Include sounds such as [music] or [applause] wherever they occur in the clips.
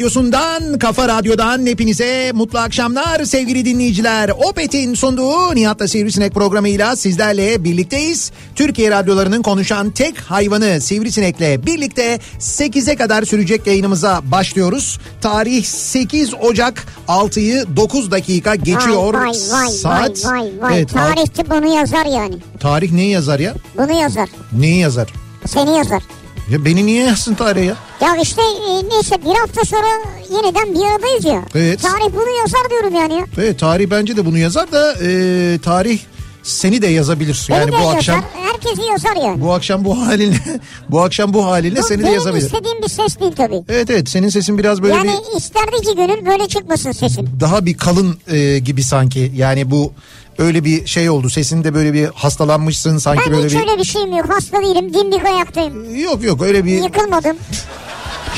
radyosundan, kafa radyodan hepinize mutlu akşamlar sevgili dinleyiciler. Opet'in sunduğu Nihat'la Sivrisinek programıyla sizlerle birlikteyiz. Türkiye radyolarının konuşan tek hayvanı Sivrisinek'le birlikte 8'e kadar sürecek yayınımıza başlıyoruz. Tarih 8 Ocak 6'yı 9 dakika geçiyor. Vay vay vay Saat. vay vay vay. Evet, Tarihte bunu yazar yani. tarih neyi yazar ya? Bunu yazar. Neyi yazar? Seni yazar. Ya beni niye yazsın tarihe ya? Ya işte e, neyse bir hafta sonra yeniden bir aradayız ya. Evet. Tarih bunu yazar diyorum yani ya. Evet tarih bence de bunu yazar da e, tarih seni de yazabilir. Beni Yani de bu yazar. akşam Herkesi yazar yani. bu akşam bu halinle [laughs] bu akşam bu halinle Bu seni de benim yazabilir. istediğim bir ses değil tabii. Evet evet senin sesin biraz böyle yani bir isterdi ki gönül böyle çıkmasın sesin. daha bir kalın e, gibi sanki. Yani bu öyle bir şey oldu. Sesinde böyle bir hastalanmışsın sanki Ben böyle hiç bir öyle bir şeyim yok. Hasta değilim. Dimdik ayaktayım. Yok yok öyle bir Yıkılmadım. [laughs]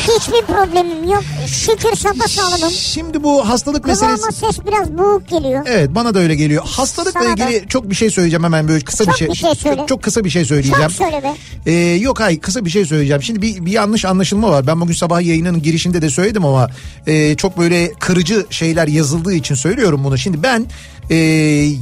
Hiçbir problemim yok. Şükür sapasağlamım. Şimdi bu hastalık meselesi Kulağıma ses biraz boğuk geliyor. Evet bana da öyle geliyor. Hastalıkla Sana ilgili çok bir şey söyleyeceğim hemen böyle kısa Çok bir şey. bir şey söyle. Çok, çok kısa bir şey söyleyeceğim. Çok söyle be. Ee, yok hayır kısa bir şey söyleyeceğim. Şimdi bir, bir yanlış anlaşılma var. Ben bugün sabah yayının girişinde de söyledim ama e, çok böyle kırıcı şeyler yazıldığı için söylüyorum bunu. Şimdi ben e,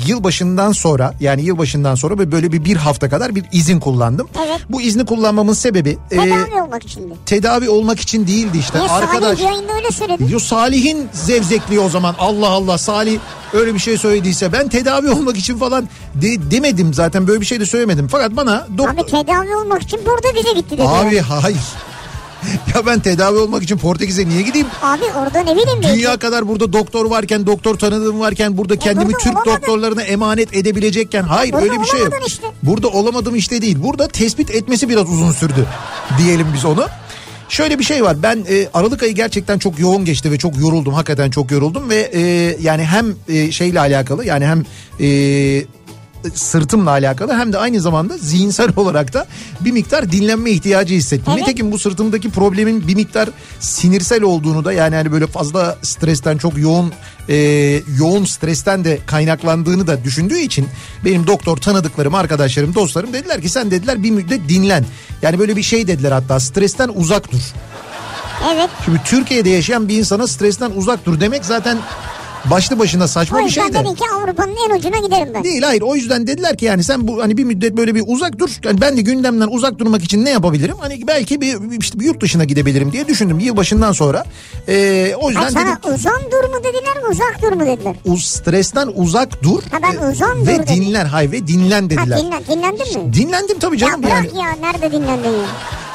yılbaşından sonra yani yılbaşından sonra böyle- bir bir hafta kadar bir izin kullandım. Evet. Bu izni kullanmamın sebebi e, Tedavi olmak için tedavi olmak için değildi işte. Niye Arkadaş Salih yayında öyle söyledi. Yo Salih'in zevzekliği o zaman Allah Allah Salih öyle bir şey söylediyse ben tedavi [laughs] olmak için falan de- demedim zaten böyle bir şey de söylemedim. Fakat bana doktor... Abi tedavi olmak için burada bize gitti dedi. Abi hayır. [laughs] ya ben tedavi olmak için Portekiz'e niye gideyim? Abi orada ne bileyim belki. Dünya kadar burada doktor varken, doktor tanıdığım varken, burada kendimi burada Türk olamadın. doktorlarına emanet edebilecekken hayır burada öyle bir şey yok. işte. Burada olamadım işte değil. Burada tespit etmesi biraz uzun sürdü diyelim biz onu. Şöyle bir şey var ben e, Aralık ayı gerçekten çok yoğun geçti ve çok yoruldum hakikaten çok yoruldum ve e, yani hem e, şeyle alakalı yani hem e, sırtımla alakalı hem de aynı zamanda zihinsel [laughs] olarak da bir miktar dinlenme ihtiyacı hissettim. Evet. Nitekim bu sırtımdaki problemin bir miktar sinirsel olduğunu da yani hani böyle fazla stresten çok yoğun e, yoğun stresten de kaynaklandığını da düşündüğü için benim doktor tanıdıklarım arkadaşlarım dostlarım dediler ki sen dediler bir müddet dinlen. Yani böyle bir şey dediler hatta stresten uzak dur. Evet. Şimdi Türkiye'de yaşayan bir insana stresten uzak dur demek zaten başlı başına saçma O bir yüzden şey de. dedi ki Avrupa'nın en ucuna giderim ben. Değil hayır o yüzden dediler ki yani sen bu hani bir müddet böyle bir uzak dur. Yani ben de gündemden uzak durmak için ne yapabilirim? Hani belki bir, işte bir yurt dışına gidebilirim diye düşündüm yılbaşından sonra. Ee, o yüzden Ay sana dedim uzan dur mu dediler uzak dur mu dediler. uz, stresten uzak dur. Ha, ben Ee, uzan dur Ve dedim. dinlen hay ve dinlen Ha dediler. dinlen, dinlendin mi? Dinlendim tabii Ya canım bırak yani. ya nerede dinlendin ya?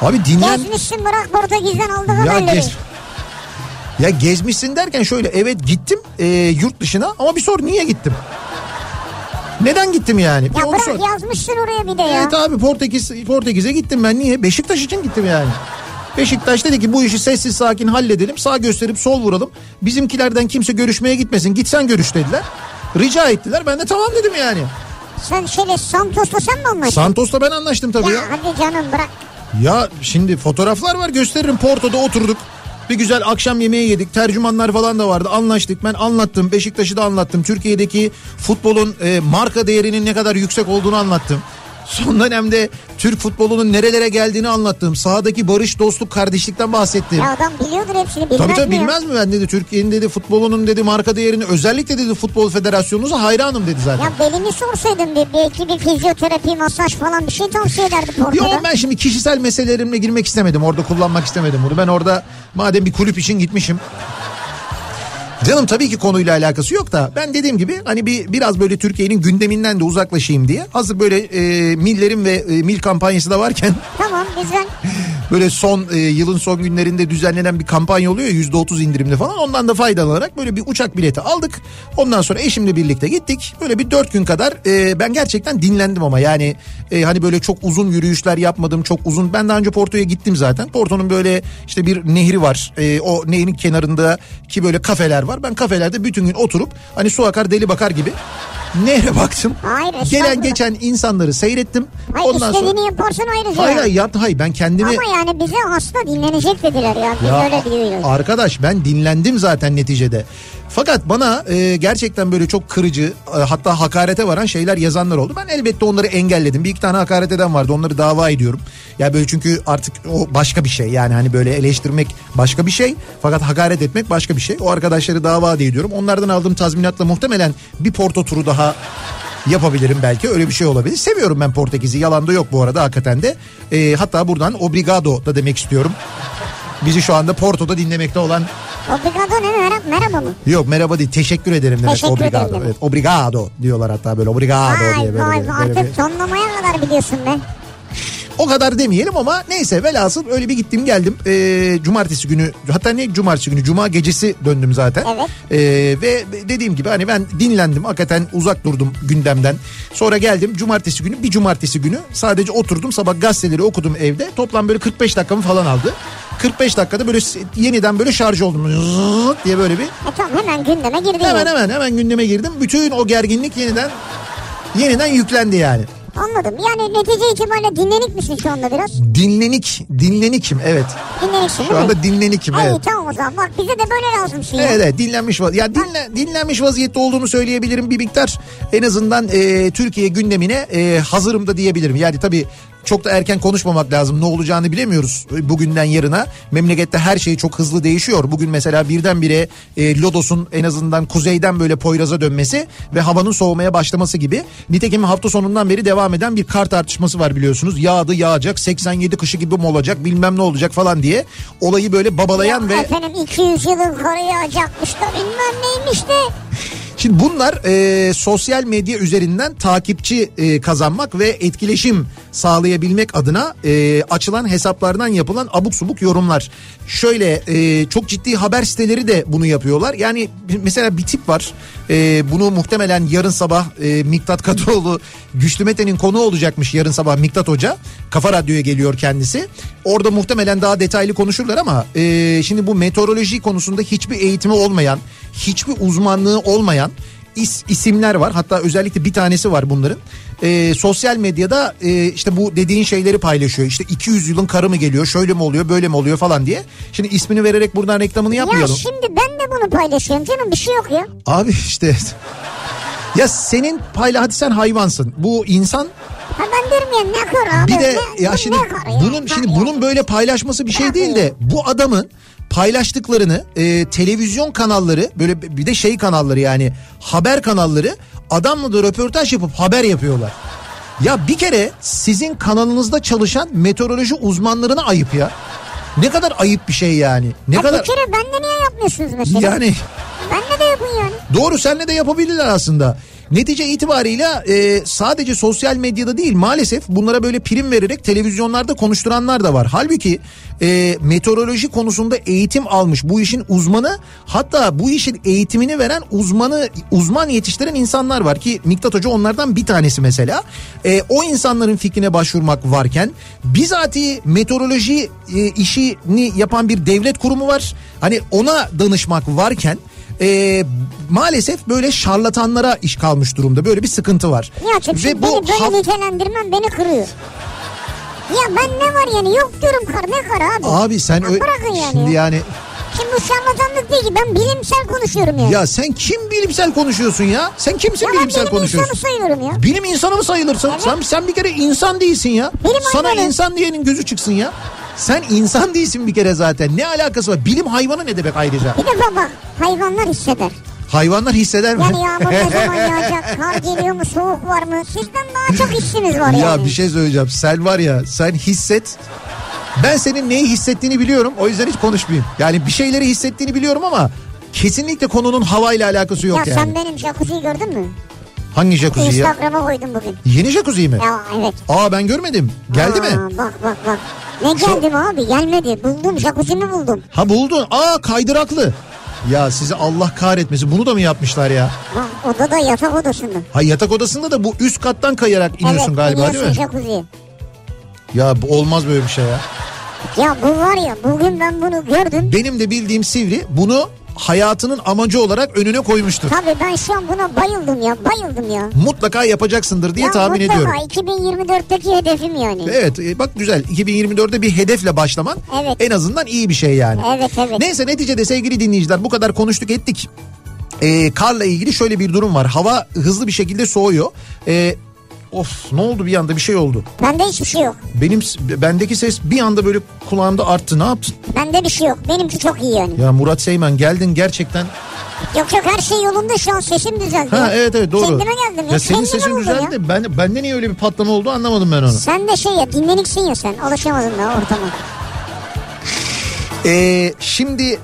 Abi dinlen. Gezmişsin bırak Portekiz'den aldık Ya haberleri. gez. Ya gezmişsin derken şöyle evet gittim e, yurt dışına ama bir sor niye gittim? Neden gittim yani? Bir Ya onu bırak sor. yazmışsın oraya bir de ya. Evet abi Portekiz Portekiz'e gittim ben niye? Beşiktaş için gittim yani. Beşiktaş dedi ki bu işi sessiz sakin halledelim. Sağ gösterip sol vuralım. Bizimkilerden kimse görüşmeye gitmesin. Git sen görüş dediler. Rica ettiler. Ben de tamam dedim yani. Sen şöyle Santos'la sen mi anlaştın? Santos'la ben anlaştım tabii ya ya. hadi canım bırak. Ya şimdi fotoğraflar var gösteririm Porto'da oturduk. Bir güzel akşam yemeği yedik. Tercümanlar falan da vardı. Anlaştık. Ben anlattım. Beşiktaş'ı da anlattım. Türkiye'deki futbolun e, marka değerinin ne kadar yüksek olduğunu anlattım. Son dönemde Türk futbolunun nerelere geldiğini anlattım. Sahadaki barış, dostluk, kardeşlikten bahsettim. Ya adam biliyordur hepsini bilmez Tabii tabii mi bilmez mi ben dedi Türkiye'nin dedi futbolunun dedi marka değerini özellikle dedi futbol federasyonunuza hayranım dedi zaten. Ya belini sorsaydın bir, belki bir fizyoterapi, masaj falan bir şey tavsiye ederdi Yo Porto'da. ben şimdi kişisel meselelerimle girmek istemedim. Orada kullanmak istemedim bunu. Ben orada madem bir kulüp için gitmişim. Canım tabii ki konuyla alakası yok da ben dediğim gibi hani bir biraz böyle Türkiye'nin gündeminden de uzaklaşayım diye. Hazır böyle e, millerin ve e, mil kampanyası da varken Tamam güzel. Böyle son e, yılın son günlerinde düzenlenen bir kampanya oluyor ya %30 indirimli falan. Ondan da faydalanarak böyle bir uçak bileti aldık. Ondan sonra eşimle birlikte gittik. Böyle bir dört gün kadar e, ben gerçekten dinlendim ama yani e, hani böyle çok uzun yürüyüşler yapmadım. Çok uzun ben daha önce Porto'ya gittim zaten. Porto'nun böyle işte bir nehri var. E, o nehrin kenarında ki böyle kafeler var. Ben kafelerde bütün gün oturup hani su akar deli bakar gibi nehre baktım. Hayır, Gelen geçen insanları seyrettim. Hayır Ondan istediğini sonra yaparsın ayrıca. Hayır hayır yaptı hayır ben kendimi Ama yani bize hasta dinlenecek dediler ya. Biz ya öyle biliyoruz. arkadaş ben dinlendim zaten neticede. Fakat bana e, gerçekten böyle çok kırıcı e, hatta hakarete varan şeyler yazanlar oldu. Ben elbette onları engelledim. Bir iki tane hakaret eden vardı onları dava ediyorum. Ya böyle çünkü artık o başka bir şey yani hani böyle eleştirmek başka bir şey. Fakat hakaret etmek başka bir şey. O arkadaşları dava ediyorum. Onlardan aldığım tazminatla muhtemelen bir porto turu daha yapabilirim belki öyle bir şey olabilir. Seviyorum ben Portekiz'i yalan da yok bu arada hakikaten de. E, hatta buradan obrigado da demek istiyorum. Bizi şu anda Porto'da dinlemekte olan Obrigado ne merhaba, merhaba mı? yok merhaba değil teşekkür ederim demek Teşekkür ederim obrigado. demek. Evet, obrigado diyorlar hatta böyle obrigado diye Vay böyle, vay böyle artık bir- tonlamaya kadar biliyorsun be. O kadar demeyelim ama neyse velhasıl öyle bir gittim geldim. Ee, cumartesi günü hatta ne cumartesi günü cuma gecesi döndüm zaten. Evet. Ee, ve dediğim gibi hani ben dinlendim hakikaten uzak durdum gündemden. Sonra geldim cumartesi günü bir cumartesi günü sadece oturdum sabah gazeteleri okudum evde. Toplam böyle 45 dakikamı falan aldı. 45 dakikada böyle yeniden böyle şarj oldum Zıt diye böyle bir E tamam hemen gündeme girdin. hemen hemen hemen gündeme girdim. Bütün o gerginlik yeniden yeniden yüklendi yani. Anladım. Yani netice itibariyle dinlenik misin şu anda biraz? Dinlenik, dinlenikim evet. Dinleniksin Şu mi? anda dinlenikim Ay, evet. tamam o zaman bak bize de böyle lazımsın ya. Evet, evet dinlenmiş vaz- ya dinle, dinlenmiş vaziyette olduğumu söyleyebilirim bir miktar. En azından e, Türkiye gündemine e, hazırım da diyebilirim. Yani tabii çok da erken konuşmamak lazım. Ne olacağını bilemiyoruz bugünden yarına. Memlekette her şey çok hızlı değişiyor. Bugün mesela birdenbire e, Lodos'un en azından kuzeyden böyle Poyraz'a dönmesi ve havanın soğumaya başlaması gibi. Nitekim hafta sonundan beri devam eden bir kar tartışması var biliyorsunuz. Yağdı yağacak 87 kışı gibi mi olacak bilmem ne olacak falan diye. Olayı böyle babalayan ve... Efendim 200 yılın karı yağacakmış da bilmem neymiş de. [laughs] Şimdi bunlar e, sosyal medya üzerinden takipçi e, kazanmak ve etkileşim sağlayabilmek adına e, açılan hesaplardan yapılan abuk subuk yorumlar. Şöyle e, çok ciddi haber siteleri de bunu yapıyorlar. Yani mesela bir tip var. E, bunu muhtemelen yarın sabah e, Miktat Kadıoğlu Güçlü Mete'nin konu olacakmış yarın sabah Miktat Hoca. Kafa Radyo'ya geliyor kendisi. Orada muhtemelen daha detaylı konuşurlar ama e, şimdi bu meteoroloji konusunda hiçbir eğitimi olmayan, hiçbir uzmanlığı olmayan is, isimler var. Hatta özellikle bir tanesi var bunların. E, sosyal medyada e, işte bu dediğin şeyleri paylaşıyor. İşte 200 yılın karı mı geliyor, şöyle mi oluyor, böyle mi oluyor falan diye. Şimdi ismini vererek buradan reklamını Ya yapmayalım. şimdi ben de bunu paylaşıyorum canım bir şey yok ya. Abi işte ya senin payla hadi sen hayvansın. Bu insan Ha ben diyorum ya ne karı abi. bir de ne, ya şimdi ne ya? bunun Ha şimdi ya. bunun böyle paylaşması bir şey değil ya. de bu adamın paylaştıklarını e, televizyon kanalları böyle bir de şey kanalları yani haber kanalları adamla da röportaj yapıp haber yapıyorlar. Ya bir kere sizin kanalınızda çalışan meteoroloji uzmanlarına ayıp ya. Ne kadar ayıp bir şey yani. Ne Ya kadar Bir kere bende niye yapmıyorsunuz mesela? yani Benle de yapın yani. Doğru senle de yapabilirler aslında. Netice itibarıyla e, sadece sosyal medyada değil maalesef bunlara böyle prim vererek televizyonlarda konuşturanlar da var. Halbuki e, meteoroloji konusunda eğitim almış bu işin uzmanı hatta bu işin eğitimini veren uzmanı uzman yetiştiren insanlar var ki Miktat Hoca onlardan bir tanesi mesela. E, o insanların fikrine başvurmak varken bizatihi meteoroloji e, işini yapan bir devlet kurumu var. Hani ona danışmak varken e, maalesef böyle şarlatanlara iş kalmış durumda. Böyle bir sıkıntı var. Ve Şimdi bu beni böyle haf- nitelendirmen beni kırıyor. Ya ben ne var yani yok diyorum kar ne kar abi. Abi sen Ya ö- bırakın yani. şimdi yani Şimdi bu şarlatanlık değil ki ben bilimsel konuşuyorum yani. ya sen kim bilimsel konuşuyorsun ya? Sen kimsin Ya ben bilimsel bilim konuşuyorsun? insanı sayıyorum ya. Bilim insanı mı sayılırsın? Sen, sen bir kere insan değilsin ya. Bilim Sana hayvanı. insan diyenin gözü çıksın ya. Sen insan değilsin bir kere zaten. Ne alakası var? Bilim hayvanı ne demek ayrıca? Bir defa bak hayvanlar hisseder. Hayvanlar hisseder mi? Yani yağmur ne zaman [laughs] yağacak, kar geliyor mu, soğuk var mı? Sizden daha çok hissiniz var yani. Ya bir şey söyleyeceğim. Sen var ya sen hisset. Ben senin neyi hissettiğini biliyorum. O yüzden hiç konuşmayayım. Yani bir şeyleri hissettiğini biliyorum ama kesinlikle konunun havayla alakası yok Ya yani. sen benim jacuzziyi gördün mü? Hangi jacuzzi ya? Instagram'a koydum bugün. Yeni jacuzzi mi? Ya evet. Aa ben görmedim. Geldi mi? Aa, Bak bak bak. Ne geldi mi abi? Gelmedi. Buldum jacuzzi'mi buldum. Ha buldun. Aa kaydıraklı. Ya sizi Allah kahretmesin. Bunu da mı yapmışlar ya? Bak odada yatak odasında. Ha yatak odasında da bu üst kattan kayarak iniyorsun evet, galiba değil iniyorsun mi? jacuzziye. Ya bu olmaz böyle bir şey ya. Ya bu var ya bugün ben bunu gördüm. Benim de bildiğim Sivri bunu hayatının amacı olarak önüne koymuştur. Tabii ben şu an buna bayıldım ya bayıldım ya. Mutlaka yapacaksındır diye ya tahmin mutlaka ediyorum. 2024'teki hedefim yani. Evet e, bak güzel 2024'de bir hedefle başlaman Evet. en azından iyi bir şey yani. Evet evet. Neyse neticede sevgili dinleyiciler bu kadar konuştuk ettik. Ee, karla ilgili şöyle bir durum var. Hava hızlı bir şekilde soğuyor. Ee, of ne oldu bir anda bir şey oldu. Bende hiçbir şey yok. Benim bendeki ses bir anda böyle kulağımda arttı. Ne yaptın? Bende bir şey yok. Benimki çok iyi yani. Ya Murat Seymen geldin gerçekten. Yok yok her şey yolunda şu an sesim düzeldi. Ha evet evet doğru. Kendime geldim ya. Ya senin sesin buldum güzeldi ya. ben, bende niye öyle bir patlama oldu anlamadım ben onu. Sen de şey ya dinleniksin ya sen. Alışamadın daha ortama. Ee, şimdi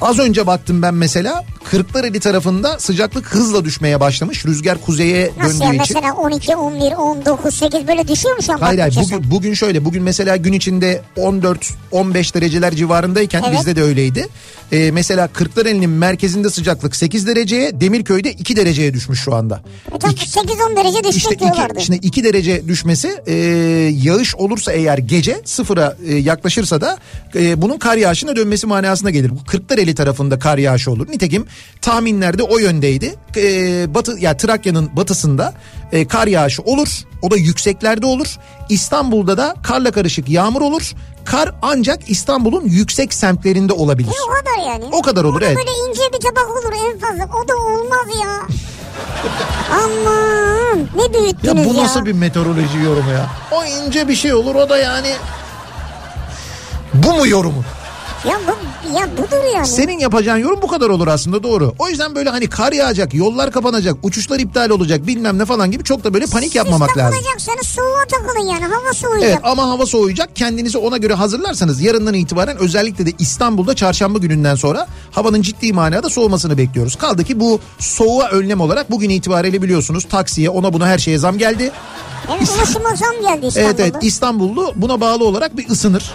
az önce baktım ben mesela Kırklareli tarafında sıcaklık hızla düşmeye başlamış. Rüzgar kuzeye Nasıl ya döndüğü için. mesela 12, 11, 19, 8 böyle düşüyor mu şu an? Hayır hayır bugün, bugün şöyle bugün mesela gün içinde 14-15 dereceler civarındayken Evet. bizde de öyleydi. Ee, mesela Kırklareli'nin merkezinde sıcaklık 8 dereceye Demirköy'de 2 dereceye düşmüş şu anda. E Tam 8-10 derece düşecek İşte diyorlardı. iki, şimdi 2 derece düşmesi e, yağış olursa eğer gece sıfıra e, yaklaşırsa da e, bunun kar yağışına dönmesi manasına gelir. Bu Kırklareli tarafında kar yağışı olur. Nitekim tahminlerde o yöndeydi. E, batı ya Trakya'nın batısında e, kar yağışı olur. O da yükseklerde olur. İstanbul'da da karla karışık yağmur olur. Kar ancak İstanbul'un yüksek semtlerinde olabilir. E, o kadar yani. O kadar olur, O evet. Böyle ince bir tabak olur en fazla. O da olmaz ya. [laughs] Aman ne Ya büyüttünüz bu ya. nasıl bir meteoroloji yorumu ya? O ince bir şey olur o da yani... Bu mu yorumu? Ya, bu, ya budur yani. Senin yapacağın yorum bu kadar olur aslında doğru. O yüzden böyle hani kar yağacak, yollar kapanacak, uçuşlar iptal olacak bilmem ne falan gibi çok da böyle panik yapmamak Siz lazım. takılacaksanız soğuğa takılın yani hava soğuyacak. Evet ama hava soğuyacak. Kendinizi ona göre hazırlarsanız yarından itibaren özellikle de İstanbul'da çarşamba gününden sonra havanın ciddi manada soğumasını bekliyoruz. Kaldı ki bu soğuğa önlem olarak bugün itibariyle biliyorsunuz taksiye ona buna her şeye zam geldi. Evet ulaşıma zam geldi İstanbul'da. Evet evet İstanbullu buna bağlı olarak bir ısınır.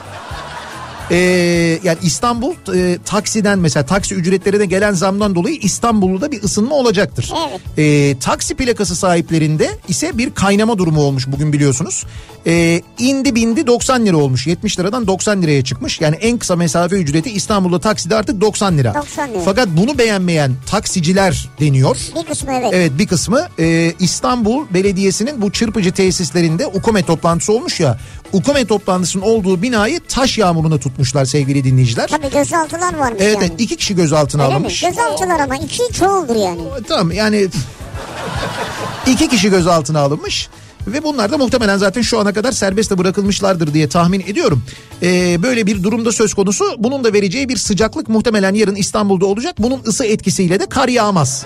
Ee, yani İstanbul e, taksiden mesela taksi ücretlerine gelen zamdan dolayı İstanbul'da bir ısınma olacaktır. Evet. Ee, taksi plakası sahiplerinde ise bir kaynama durumu olmuş bugün biliyorsunuz. Ee, indi bindi 90 lira olmuş 70 liradan 90 liraya çıkmış. Yani en kısa mesafe ücreti İstanbul'da takside artık 90 lira. 90 lira. Fakat bunu beğenmeyen taksiciler deniyor. Bir kısmı evet. Evet bir kısmı e, İstanbul Belediyesi'nin bu çırpıcı tesislerinde UKOME toplantısı olmuş ya. UKOME toplantısının olduğu binayı taş yağmuruna tutmuşlar sevgili dinleyiciler. Tabii gözaltılar varmış Evet, yani. evet iki kişi gözaltına Öyle mi? alınmış. Gözaltılar ama iki çoğuldur yani. Tamam yani iki kişi gözaltına alınmış. Ve bunlar da muhtemelen zaten şu ana kadar serbest de bırakılmışlardır diye tahmin ediyorum. Ee, böyle bir durumda söz konusu. Bunun da vereceği bir sıcaklık muhtemelen yarın İstanbul'da olacak. Bunun ısı etkisiyle de kar yağmaz.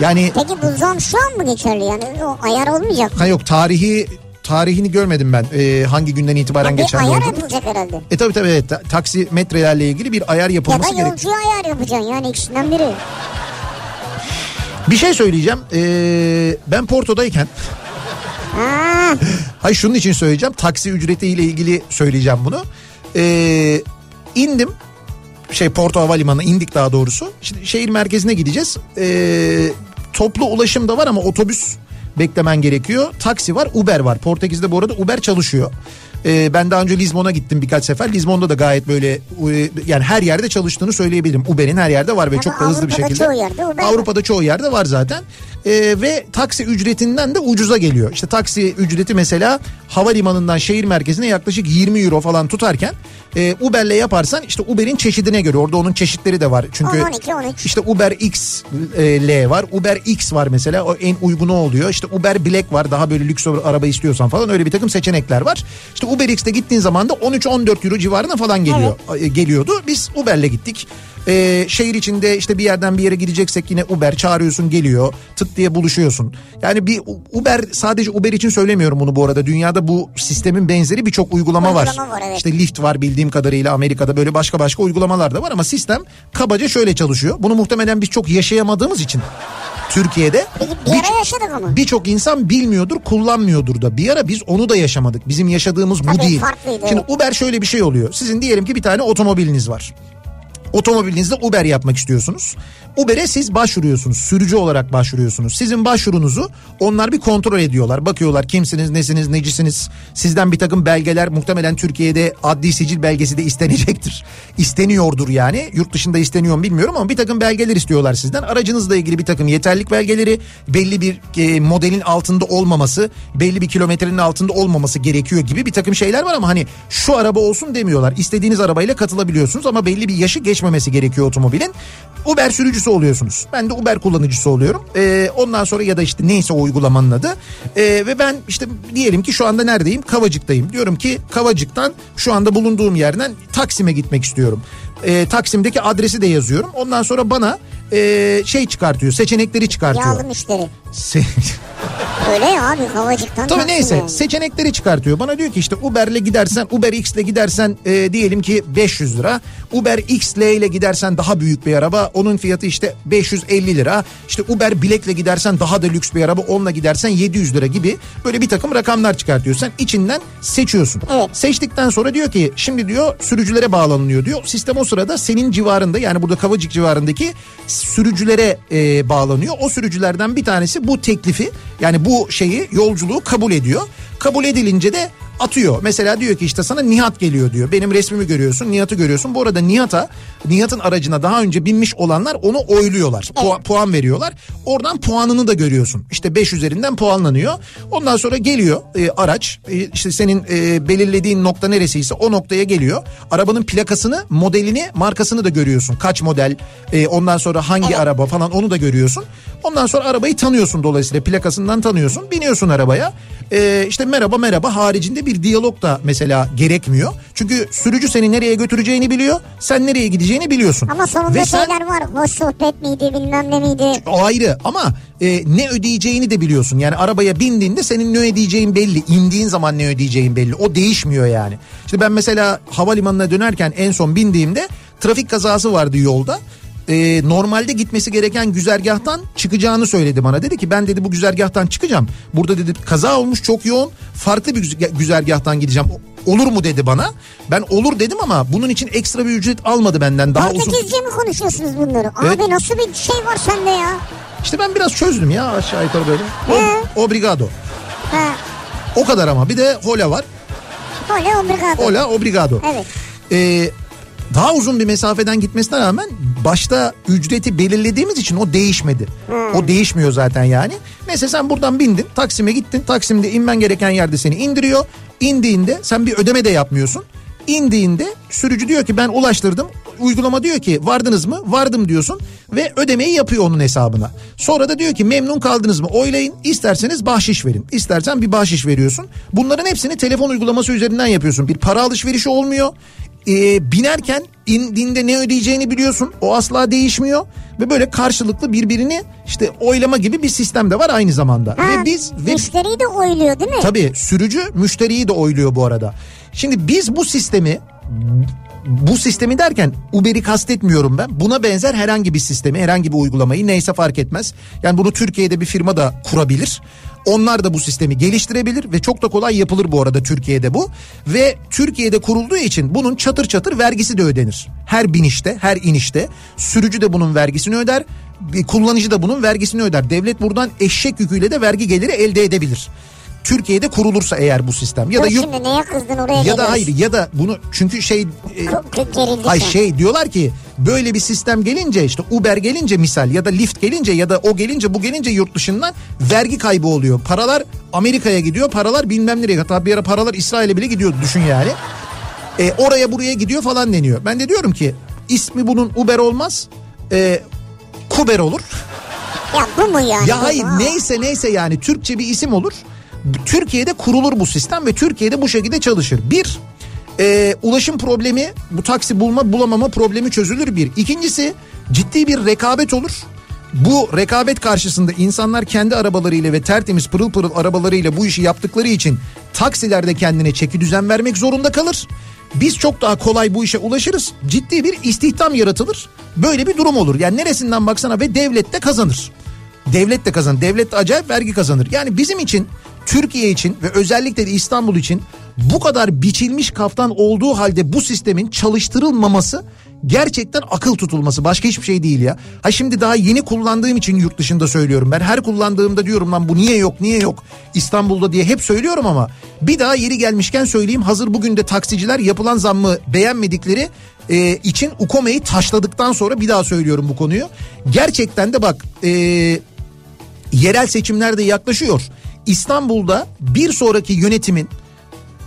Yani Peki bu zam şu an mı geçerli yani? O ayar olmayacak. Ha yok tarihi tarihini görmedim ben Ee, hangi günden itibaren bir geçerli ayar yapılacak herhalde. E tabi tabi evet Ta- taksi metrelerle ilgili bir ayar Ya yapılması da gerek. yolcuya ayar yapacaksın yani ikisinden biri. Bir şey söyleyeceğim. Ee, ben Porto'dayken Ha, [laughs] Hayır şunun için söyleyeceğim. Taksi ücretiyle ilgili söyleyeceğim bunu. Ee, indim. Şey Porto Havalimanı'na indik daha doğrusu. Şimdi şehir merkezine gideceğiz. Ee, toplu ulaşım da var ama otobüs beklemen gerekiyor. Taksi var, Uber var. Portekiz'de bu arada Uber çalışıyor. Ee, ben daha önce Lizbon'a gittim birkaç sefer. Lizbon'da da gayet böyle e, yani her yerde çalıştığını söyleyebilirim. Uber'in her yerde var ve Ama çok da hızlı bir şekilde. çoğu yerde Uber var. Avrupa'da çoğu yerde var zaten. e, ve taksi ücretinden de ucuza geliyor. İşte taksi ücreti mesela havalimanından şehir merkezine yaklaşık 20 euro falan tutarken e, Uber'le yaparsan işte Uber'in çeşidine göre orada onun çeşitleri de var. Çünkü 10, 12, 13. işte Uber X e, L var. Uber X var mesela o en uygunu oluyor. İşte Uber Black var daha böyle lüks araba istiyorsan falan öyle bir takım seçenekler var. İşte Uber X'te gittiğin zaman da 13-14 euro civarına falan geliyor. E, Geliyordu. Biz Uber'le gittik. Ee, şehir içinde işte bir yerden bir yere gideceksek yine Uber çağırıyorsun geliyor tık diye buluşuyorsun. Yani bir Uber sadece Uber için söylemiyorum bunu bu arada dünyada bu sistemin benzeri birçok uygulama, var. Uygulama var, evet. İşte Lyft var bildiğim kadarıyla Amerika'da böyle başka başka uygulamalar da var ama sistem kabaca şöyle çalışıyor. Bunu muhtemelen biz çok yaşayamadığımız için Türkiye'de Bir, bir ara yaşadık birçok insan bilmiyordur, kullanmıyordur da. Bir ara biz onu da yaşamadık. Bizim yaşadığımız bu Tabii, değil. farklıydı, Şimdi. Uber şöyle bir şey oluyor. Sizin diyelim ki bir tane otomobiliniz var. Otomobilinizde Uber yapmak istiyorsunuz. Uber'e siz başvuruyorsunuz. Sürücü olarak başvuruyorsunuz. Sizin başvurunuzu onlar bir kontrol ediyorlar. Bakıyorlar kimsiniz, nesiniz, necisiniz. Sizden bir takım belgeler muhtemelen Türkiye'de adli sicil belgesi de istenecektir. İsteniyordur yani. Yurt dışında isteniyor mu bilmiyorum ama bir takım belgeler istiyorlar sizden. Aracınızla ilgili bir takım yeterlik belgeleri, belli bir e, modelin altında olmaması, belli bir kilometrenin altında olmaması gerekiyor gibi bir takım şeyler var ama hani şu araba olsun demiyorlar. İstediğiniz arabayla katılabiliyorsunuz ama belli bir yaşı geçmemesi gerekiyor otomobilin. Uber sürücüsü oluyorsunuz. Ben de Uber kullanıcısı oluyorum. Ee, ondan sonra ya da işte neyse o uygulamanın adı. Ee, ve ben işte diyelim ki şu anda neredeyim? Kavacık'tayım. Diyorum ki Kavacık'tan şu anda bulunduğum yerden Taksim'e gitmek istiyorum. Ee, Taksim'deki adresi de yazıyorum. Ondan sonra bana e, şey çıkartıyor. Seçenekleri çıkartıyor. Yağlı müşteri. Se- [laughs] Öyle ya abi havacıktan. Tabii neyse seçenekleri çıkartıyor. Bana diyor ki işte Uber'le gidersen Uber X'le gidersen e, diyelim ki 500 lira. Uber XL ile gidersen daha büyük bir araba. Onun fiyatı işte 550 lira. İşte Uber Black'le gidersen daha da lüks bir araba. Onunla gidersen 700 lira gibi böyle bir takım rakamlar çıkartıyor. Sen içinden seçiyorsun. Evet. Seçtikten sonra diyor ki şimdi diyor sürücülere bağlanılıyor diyor. Sistem o sırada senin civarında yani burada Kavacık civarındaki sürücülere e, bağlanıyor. O sürücülerden bir tanesi bu teklifi yani bu şeyi yolculuğu kabul ediyor. Kabul edilince de atıyor. Mesela diyor ki işte sana Nihat geliyor diyor. Benim resmimi görüyorsun, Nihat'ı görüyorsun. Bu arada Nihat'a, Nihat'ın aracına daha önce binmiş olanlar onu oyluyorlar. Pu- puan veriyorlar. Oradan puanını da görüyorsun. İşte 5 üzerinden puanlanıyor. Ondan sonra geliyor e, araç. E, işte senin e, belirlediğin nokta neresiyse o noktaya geliyor. Arabanın plakasını, modelini, markasını da görüyorsun. Kaç model, e, ondan sonra hangi araba falan onu da görüyorsun. Ondan sonra arabayı tanıyorsun dolayısıyla plakasından tanıyorsun. Biniyorsun arabaya. E, işte merhaba merhaba haricinde bir diyalog da mesela gerekmiyor. Çünkü sürücü seni nereye götüreceğini biliyor. Sen nereye gideceğini biliyorsun. Ama sonunda Ve sen- şeyler var. Hoş sohbet miydi bilmem ne miydi. o ayrı ama e, ne ödeyeceğini de biliyorsun. Yani arabaya bindiğinde senin ne ödeyeceğin belli. İndiğin zaman ne ödeyeceğin belli. O değişmiyor yani. İşte ben mesela havalimanına dönerken en son bindiğimde trafik kazası vardı yolda. E, normalde gitmesi gereken güzergahtan çıkacağını söyledi bana. Dedi ki ben dedi bu güzergahtan çıkacağım. Burada dedi kaza olmuş çok yoğun. Farklı bir güz- güzergahtan gideceğim. Olur mu dedi bana. Ben olur dedim ama bunun için ekstra bir ücret almadı benden. Daha uzun. Portekizce mi konuşuyorsunuz bunları? Evet. Abi nasıl bir şey var sende ya? İşte ben biraz çözdüm ya aşağı yukarı böyle. O, obrigado. Ha. O kadar ama bir de hola var. Öyle obrigado. Hola obrigado. Evet. Ee, daha uzun bir mesafeden gitmesine rağmen başta ücreti belirlediğimiz için o değişmedi. O değişmiyor zaten yani. Neyse sen buradan bindin Taksim'e gittin. Taksim'de inmen gereken yerde seni indiriyor. İndiğinde sen bir ödeme de yapmıyorsun. İndiğinde sürücü diyor ki ben ulaştırdım. Uygulama diyor ki vardınız mı? Vardım diyorsun ve ödemeyi yapıyor onun hesabına. Sonra da diyor ki memnun kaldınız mı? Oylayın. İsterseniz bahşiş verin. İstersen bir bahşiş veriyorsun. Bunların hepsini telefon uygulaması üzerinden yapıyorsun. Bir para alışverişi olmuyor. Ee, binerken indiğinde ne ödeyeceğini biliyorsun. O asla değişmiyor ve böyle karşılıklı birbirini işte oylama gibi bir sistem de var aynı zamanda. Ha, ve biz ve Müşteriyi de oyluyor değil mi? Tabii sürücü müşteriyi de oyluyor bu arada. Şimdi biz bu sistemi bu sistemi derken Uber'i kastetmiyorum ben. Buna benzer herhangi bir sistemi, herhangi bir uygulamayı neyse fark etmez. Yani bunu Türkiye'de bir firma da kurabilir. Onlar da bu sistemi geliştirebilir ve çok da kolay yapılır bu arada Türkiye'de bu. Ve Türkiye'de kurulduğu için bunun çatır çatır vergisi de ödenir. Her binişte, her inişte sürücü de bunun vergisini öder. Kullanıcı da bunun vergisini öder. Devlet buradan eşek yüküyle de vergi geliri elde edebilir. Türkiye'de kurulursa eğer bu sistem ya da yurt şimdi neye kızdın oraya ya da hayır ya da bunu çünkü şey e, Ay şey diyorlar ki böyle bir sistem gelince işte Uber gelince misal ya da Lyft gelince ya da o gelince bu gelince yurt dışından vergi kaybı oluyor. Paralar Amerika'ya gidiyor paralar bilmem nereye hatta bir ara paralar İsrail'e bile gidiyor düşün yani. E, oraya buraya gidiyor falan deniyor. Ben de diyorum ki ismi bunun Uber olmaz e, Kuber olur. Ya bu mu yani? Ya hayır neyse neyse yani Türkçe bir isim olur. Türkiye'de kurulur bu sistem ve Türkiye'de bu şekilde çalışır. Bir, e, ulaşım problemi bu taksi bulma bulamama problemi çözülür bir. İkincisi ciddi bir rekabet olur. Bu rekabet karşısında insanlar kendi arabalarıyla ve tertemiz pırıl pırıl arabalarıyla bu işi yaptıkları için taksilerde kendine çeki düzen vermek zorunda kalır. Biz çok daha kolay bu işe ulaşırız. Ciddi bir istihdam yaratılır. Böyle bir durum olur. Yani neresinden baksana ve devlet de kazanır. Devlet de kazanır. Devlet de acayip vergi kazanır. Yani bizim için Türkiye için ve özellikle de İstanbul için bu kadar biçilmiş kaftan olduğu halde bu sistemin çalıştırılmaması gerçekten akıl tutulması başka hiçbir şey değil ya. Ha şimdi daha yeni kullandığım için yurt dışında söylüyorum. Ben her kullandığımda diyorum lan bu niye yok niye yok İstanbul'da diye hep söylüyorum ama bir daha yeri gelmişken söyleyeyim hazır bugün de taksiciler yapılan zammı beğenmedikleri e, için Ukome'yi taşladıktan sonra bir daha söylüyorum bu konuyu. Gerçekten de bak e, yerel seçimler de yaklaşıyor. İstanbul'da bir sonraki yönetimin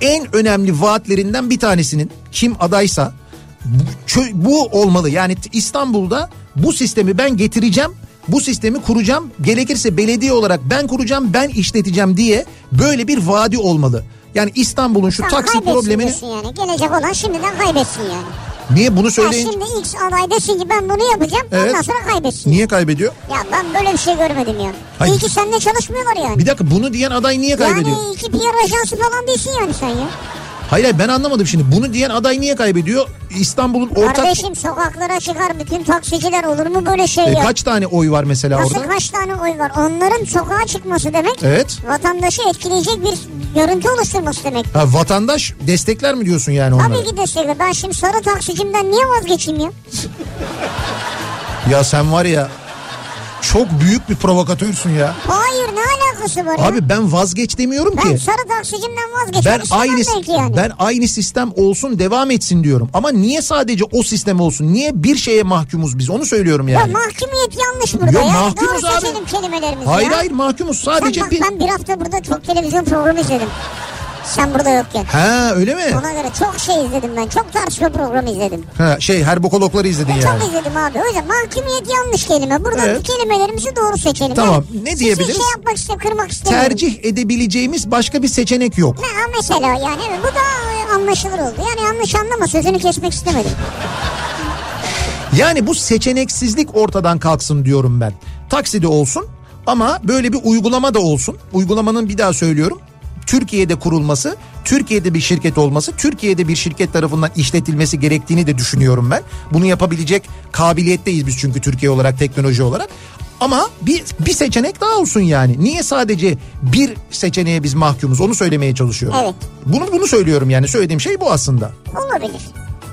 en önemli vaatlerinden bir tanesinin kim adaysa bu, olmalı. Yani İstanbul'da bu sistemi ben getireceğim. Bu sistemi kuracağım. Gerekirse belediye olarak ben kuracağım, ben işleteceğim diye böyle bir vaadi olmalı. Yani İstanbul'un şu Sen taksi problemini yani. Gelecek olan şimdiden kaybetsin yani. Niye bunu Ya söyleyince şimdi X aday desin ki ben bunu yapacağım Evet. ondan sonra kaybetsin. niye kaybediyor? Ya ben böyle bir şey görmedim ya. Hayır. İyi ki seninle çalışmıyorlar yani. Bir dakika bunu diyen aday niye kaybediyor? Yani iki PR ajansı falan değilsin yani sen ya. Hayır hayır ben anlamadım şimdi. Bunu diyen aday niye kaybediyor? İstanbul'un ortak Kardeşim sokaklara çıkar bütün taksiciler olur mu böyle şey E, ya? kaç tane oy var mesela Nasıl orada? kaç tane oy var? Onların sokağa çıkması demek Evet. vatandaşı etkileyecek bir görüntü oluşturması demek. Ha, vatandaş destekler mi diyorsun yani onları? Tabii ki destekle. Ben şimdi sarı taksicimden niye vazgeçeyim ya? Ya sen var ya çok büyük bir provokatörsün ya. Hayır ne alakası var ya? Abi ben vazgeç demiyorum ben ki. sarı taksicimden vazgeçmek Ben aynı yani. ben aynı sistem olsun devam etsin diyorum. Ama niye sadece o sistem olsun? Niye bir şeye mahkumuz biz? Onu söylüyorum Ya yani. mahkumiyet yanlış burada Yok, ya. mahkumuz Doğru abi. kelimelerimizi hayır ya. hayır mahkumuz Sen sadece bak bir... ben bir hafta burada çok televizyon programı izledim. Sen burada yokken. Ha öyle mi? Ona göre çok şey izledim ben. Çok tartışma programı izledim. Ha, şey her bokologları izledin E, yani. Çok izledim abi. O yüzden mahkumiyet yanlış kelime. Buradan Evet. kelimelerimizi doğru seçelim. Tamam, Yani ne sizi diyebiliriz? şey yapmak istemiyorum, kırmak istemiyorum. Tercih edebileceğimiz başka bir seçenek yok. Ha, mesela yani bu da anlaşılır oldu. Yani yanlış anlama sözünü kesmek istemedim. Yani bu seçeneksizlik ortadan kalksın diyorum ben. Takside olsun ama böyle bir uygulama da olsun. Uygulamanın bir daha söylüyorum. Türkiye'de kurulması, Türkiye'de bir şirket olması, Türkiye'de bir şirket tarafından işletilmesi gerektiğini de düşünüyorum ben. Bunu yapabilecek kabiliyetteyiz biz çünkü Türkiye olarak, teknoloji olarak. Ama bir, bir seçenek daha olsun yani. Niye sadece bir seçeneğe biz mahkumuz onu söylemeye çalışıyorum. Evet. Bunu bunu söylüyorum yani söylediğim şey bu aslında. Olabilir.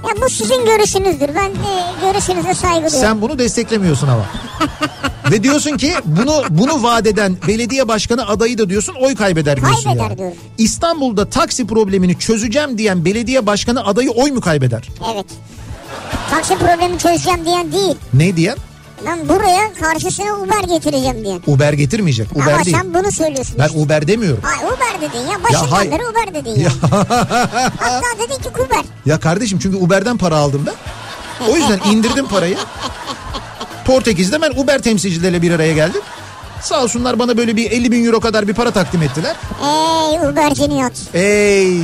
Ya bu sizin görüşünüzdür. Ben e, görüşünüze saygı duyuyorum. Sen bunu desteklemiyorsun ama. [laughs] Ve diyorsun ki bunu bunu vaat eden belediye başkanı adayı da diyorsun oy kaybeder diyorsun Kaybeder yani. diyorum. İstanbul'da taksi problemini çözeceğim diyen belediye başkanı adayı oy mu kaybeder? Evet. Taksi problemi çözeceğim diyen değil. Ne diyen? Ben buraya karşısına Uber getireceğim diyen. Uber getirmeyecek. Uber Ama değil. sen bunu söylüyorsun. Ben işte. Uber demiyorum. Hayır Uber dedin ya. Başından hayır. beri Uber dedin ya. [laughs] Hatta dedin ki Uber. Ya kardeşim çünkü Uber'den para aldım ben. O yüzden indirdim parayı. [laughs] Portekiz'de ben Uber temsilcileriyle bir araya geldim. Sağ olsunlar bana böyle bir 50 bin euro kadar bir para takdim ettiler. Ey Uberci Nihat. Ey.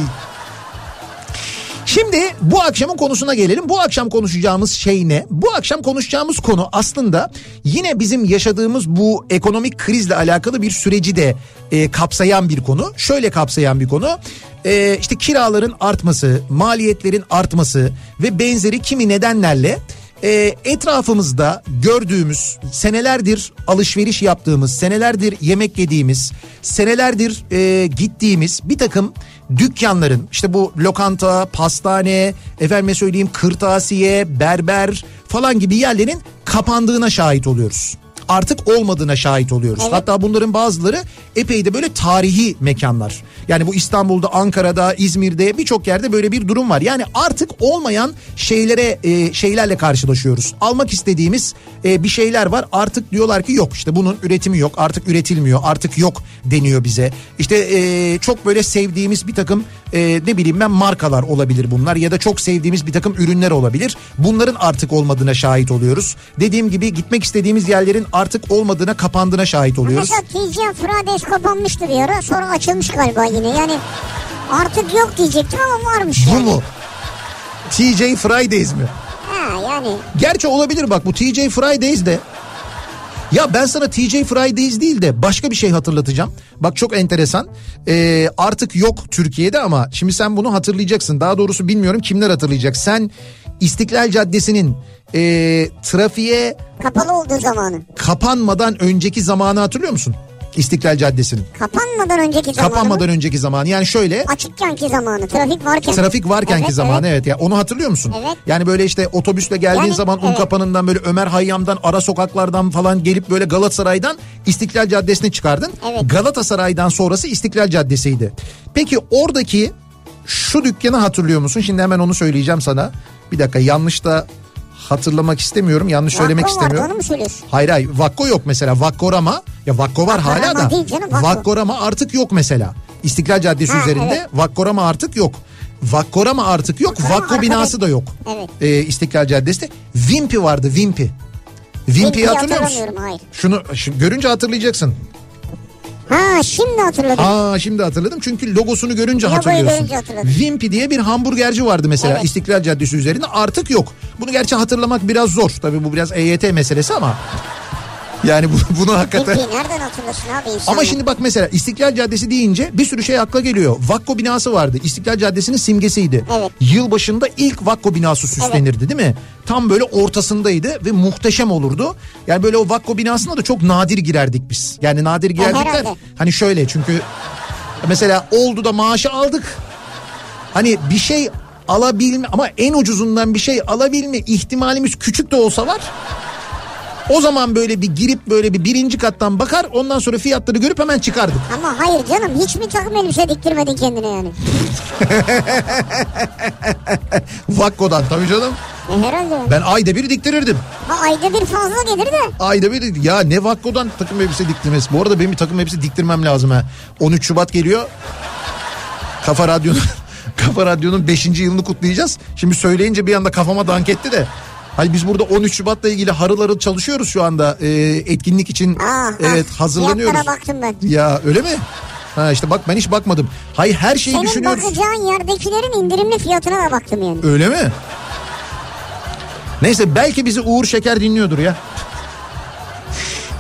Şimdi bu akşamın konusuna gelelim. Bu akşam konuşacağımız şey ne? Bu akşam konuşacağımız konu aslında yine bizim yaşadığımız bu ekonomik krizle alakalı bir süreci de e, kapsayan bir konu. Şöyle kapsayan bir konu. E, işte kiraların artması, maliyetlerin artması ve benzeri kimi nedenlerle e, etrafımızda gördüğümüz senelerdir alışveriş yaptığımız, senelerdir yemek yediğimiz, senelerdir e, gittiğimiz bir takım dükkanların işte bu lokanta, pastane, efendime söyleyeyim kırtasiye, berber falan gibi yerlerin kapandığına şahit oluyoruz. Artık olmadığına şahit oluyoruz. Evet. Hatta bunların bazıları epey de böyle tarihi mekanlar. Yani bu İstanbul'da, Ankara'da, İzmir'de birçok yerde böyle bir durum var. Yani artık olmayan şeylere e, şeylerle karşılaşıyoruz. Almak istediğimiz e, bir şeyler var. Artık diyorlar ki yok işte bunun üretimi yok. Artık üretilmiyor. Artık yok deniyor bize. İşte e, çok böyle sevdiğimiz bir takım e, ne bileyim ben markalar olabilir bunlar ya da çok sevdiğimiz bir takım ürünler olabilir. Bunların artık olmadığına şahit oluyoruz. Dediğim gibi gitmek istediğimiz yerlerin artık olmadığına, kapandığına şahit oluyoruz. Mesela TGM Fridays kapanmıştı bir ara sonra açılmış galiba yine yani artık yok diyecektim ama varmış Bu yani. mu? TJ Fridays mi? Ha yani Gerçi olabilir bak bu TJ Fridays de ya ben sana TJ Fridays değil de başka bir şey hatırlatacağım. Bak çok enteresan. Ee, artık yok Türkiye'de ama şimdi sen bunu hatırlayacaksın. Daha doğrusu bilmiyorum kimler hatırlayacak. Sen İstiklal Caddesi'nin e, trafiğe kapalı olduğu zamanı. kapanmadan önceki zamanı hatırlıyor musun? İstiklal Caddesi'nin. Kapanmadan önceki zamanı. Kapanmadan mı? önceki zamanı. Yani şöyle Açıkkenki zamanı trafik varken. Trafik varkenki Evet, zamanı evet. evet. ya onu hatırlıyor musun? Evet. Yani böyle işte otobüsle geldiğin Yani, zaman evet. Unkapanı'ndan böyle Ömer Hayyam'dan ara sokaklardan falan gelip böyle Galatasaray'dan İstiklal Caddesi'ne çıkardın. Evet. Galatasaray'dan sonrası İstiklal Caddesi'ydi. Peki oradaki şu dükkanı hatırlıyor musun? Şimdi hemen onu söyleyeceğim sana. Bir dakika yanlış da hatırlamak istemiyorum. Yanlış söylemek Vakko vardı, istemiyorum. onu mu söylüyorsun? Hayır hayır Vakko yok mesela Vakkorama ya Vakko var hala Vakkorama da değil canım, Vakko. Vakkorama artık yok mesela. İstiklal Caddesi Ha, üzerinde evet. Vakkorama artık yok. Vakkorama artık yok. Vakkorama Vakko binası da yok. Evet. Ee, İstiklal Caddesi'nde. Vimpi vardı Vimpi. Vimpi'yi Vimpi'yi hatırlıyor musun? hayır. Şunu şu, görünce hatırlayacaksın. Ha şimdi hatırladım. Aa şimdi hatırladım çünkü logosunu görünce Logoyu hatırlıyorsun. görünce hatırladım. Vimpi diye bir hamburgerci vardı mesela Evet. İstiklal Caddesi üzerinde artık yok. Bunu gerçi hatırlamak biraz zor. Tabii bu biraz EYT meselesi ama yani bu, bunu hakikaten... Vimpi'yi nereden hatırlasın abi insanlar? Ama şimdi bak mesela İstiklal Caddesi deyince bir sürü şey akla geliyor. Vakko binası vardı. İstiklal Caddesi'nin simgesiydi. Evet. Yılbaşında ilk Vakko binası süslenirdi değil mi? Tam böyle ortasındaydı ve muhteşem olurdu. Yani böyle o Vakko binasına da çok nadir girerdik biz. Yani nadir girerdik der. herhalde. Hani şöyle çünkü mesela oldu da maaşı aldık. Hani bir şey alabilme ama en ucuzundan bir şey alabilme ihtimalimiz küçük de olsa var. O zaman böyle bir girip böyle bir birinci kattan bakar ondan sonra fiyatları görüp hemen çıkardık. Ama hayır canım hiç mi takım elbise diktirmedin kendine yani? [laughs] Vakko'dan tabii canım. E herhalde. Ben ayda bir diktirirdim. Ha, ayda bir fazla gelir de. Ayda bir ya ne Vakko'dan takım elbise diktirmesi. Bu arada benim bir takım elbise diktirmem lazım ha. 13 Şubat geliyor. Kafa Radyo'nun [laughs] Kafa Radyo'nun 5. yılını kutlayacağız. Şimdi söyleyince bir anda kafama dank etti de. Hani biz burada 13 Şubat'la ilgili harıl harıl çalışıyoruz şu anda. Ee, etkinlik için Ah, evet ah, hazırlanıyoruz. Fiyatlara baktım ben. Ya öyle mi? Ha işte bak ben hiç bakmadım. Hayır her şeyi Senin düşünüyoruz. bakacağın yerdekilerin indirimli fiyatına da baktım yani. Öyle mi? Neyse belki bizi Uğur Şeker dinliyordur ya.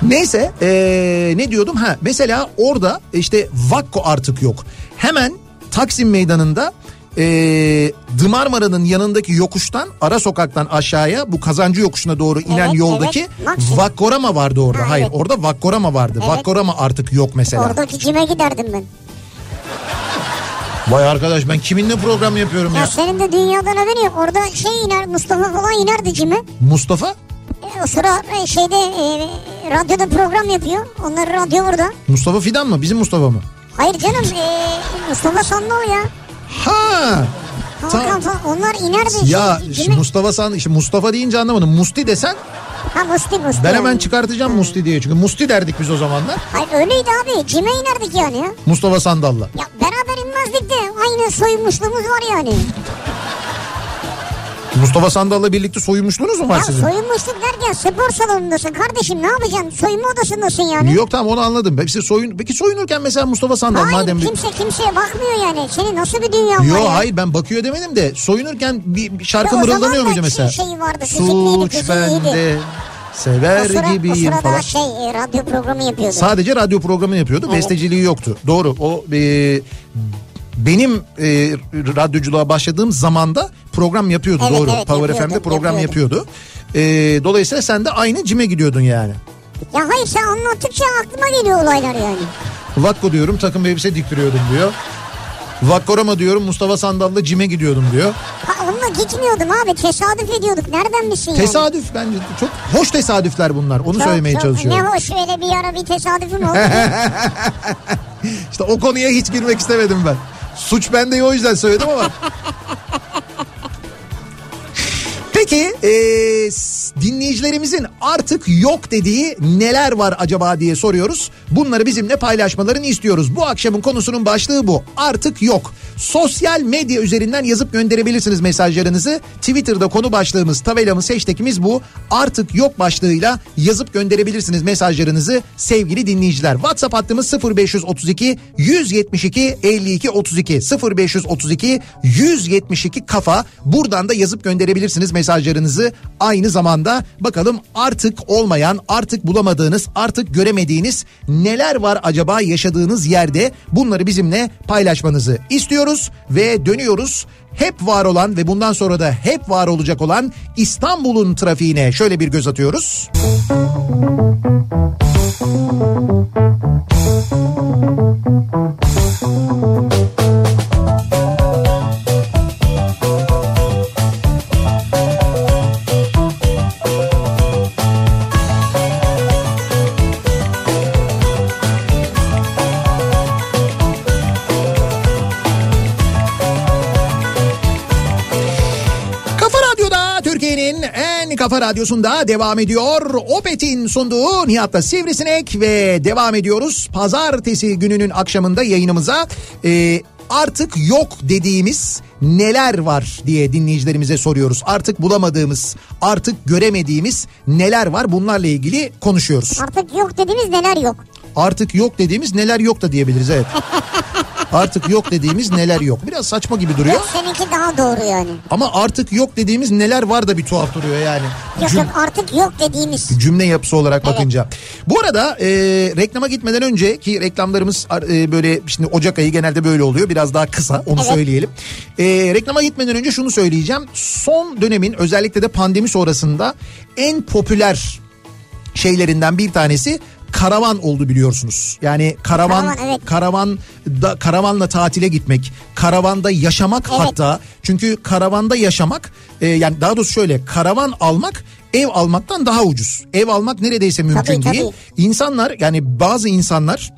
Neyse ee, ne diyordum ha mesela orada işte Vakko artık yok. Hemen Taksim Meydanı'nda ee, Dımarmara'nın yanındaki yokuştan ara sokaktan aşağıya bu kazancı yokuşuna doğru inen Evet, yoldaki evet. Vakkorama vardı orada. Ha, Hayır evet. orada Vakkorama vardı. Evet. Vakkorama artık yok mesela. Oradaki cime giderdim ben. Vay arkadaş ben kiminle program yapıyorum Ya, ya? senin de dünyadan haberin yok. Orada şey iner Mustafa falan inerdi cime. Mustafa? E, o sıra e, şeyde e, radyoda program yapıyor. Onları radyo burada. Mustafa Fidan mı? Bizim Mustafa mı? Hayır canım e, Mustafa Sandoğlu ya. Ha. Hakan falan onlar inerdi. Ya Şey, işte cime- Mustafa san işte Mustafa deyince anlamadım. Musti desen Ha Musti Musti. ben hemen çıkartacağım Musti diye. Çünkü Musti derdik biz o zamanlar. Hayır öyleydi abi. Cime inerdik yani ya. Mustafa Sandal'la. Ya beraber inmezdik de aynı soyunmuşluğumuz var yani. Mustafa Sandal'la birlikte soyunmuşluğunuz mu var Ya sizin? soyunmuşluk derken spor salonundasın kardeşim ne yapacaksın? Soyunma odasındasın yani. Yok tamam onu anladım. Peki, soyun, peki soyunurken mesela Mustafa Sandal Hayır madem... bir- kimse kimseye bakmıyor yani. Senin nasıl bir dünyan var Yo ya? hayır ben bakıyor demedim de soyunurken bir, bir şarkı o mırıldanıyor da muydu şey- mesela? şeyi vardı, fizikliydi, Suç bende O, sever sıra, o gibiyim sırada falan. şey e, radyo programı yapıyordu. Sadece radyo programı yapıyordu. Evet. Besteciliği yoktu. Doğru. O e, benim e, radyoculuğa başladığım zamanda program yapıyordu. Evet, doğru. evet, Power FM'de program yapıyordu. yapıyordu. E, dolayısıyla sen de aynı cime gidiyordun yani. Ya hayır sen anlattıkça aklıma geliyor olaylar yani. Vakko diyorum takım elbise diktiriyordum diyor. Vakkorama diyorum Mustafa Sandal'la cime gidiyordum diyor. Ha, İstanbul'a gitmiyordum abi tesadüf ediyorduk nereden bilsin yani? Tesadüf bence çok hoş tesadüfler bunlar. Onu Çok- söylemeye çok- çalışıyorum. Ne hoş öyle bir ara bir tesadüfüm oldu. [laughs] İşte o konuya hiç girmek istemedim ben. Suç bende o yüzden söyledim ama. [laughs] Peki e, dinleyicilerimizin artık yok dediği neler var acaba diye soruyoruz. Bunları bizimle paylaşmalarını istiyoruz. Bu akşamın konusunun başlığı bu. Artık yok. Sosyal medya üzerinden yazıp gönderebilirsiniz mesajlarınızı. Twitter'da konu başlığımız, tabelamız, hashtagimiz bu. Artık yok başlığıyla yazıp gönderebilirsiniz mesajlarınızı sevgili dinleyiciler. WhatsApp hattımız 0532 172 52 32 0532 172 kafa. Buradan da yazıp gönderebilirsiniz mesajlarınızı. Aynı zamanda bakalım artık olmayan, artık bulamadığınız, artık göremediğiniz neler var acaba yaşadığınız yerde? Bunları bizimle paylaşmanızı istiyoruz ve dönüyoruz. Hep var olan ve bundan sonra da hep var olacak olan İstanbul'un trafiğine şöyle bir göz atıyoruz. Radyosunda devam ediyor. Opet'in sunduğu Nihat'ta Sivrisinek ve devam ediyoruz. Pazartesi gününün akşamında yayınımıza e, artık yok dediğimiz neler var diye dinleyicilerimize soruyoruz. Artık bulamadığımız, artık göremediğimiz neler var bunlarla ilgili konuşuyoruz. Artık yok dediğimiz neler yok. Artık yok dediğimiz neler yok da diyebiliriz evet. [laughs] Artık yok dediğimiz neler yok. Biraz saçma gibi duruyor. Yok seninki daha doğru yani. Ama artık yok dediğimiz neler var da bir tuhaf duruyor yani. Yok Cüm- yok artık yok dediğimiz. cümle yapısı olarak Evet. bakınca. Bu arada e, reklama gitmeden önce ki reklamlarımız e, böyle şimdi Ocak ayı genelde böyle oluyor. Biraz daha kısa onu Evet. söyleyelim. E, reklama gitmeden önce şunu söyleyeceğim. Son dönemin özellikle de pandemi sonrasında en popüler şeylerinden bir tanesi karavan oldu biliyorsunuz. Yani karavan Karavan, evet. karavan da karavanla tatile gitmek, karavanda yaşamak Evet. hatta çünkü karavanda yaşamak e, yani daha doğrusu şöyle karavan almak ev almaktan daha ucuz. Ev almak neredeyse mümkün Tabii, değil. tabii. İnsanlar yani bazı insanlar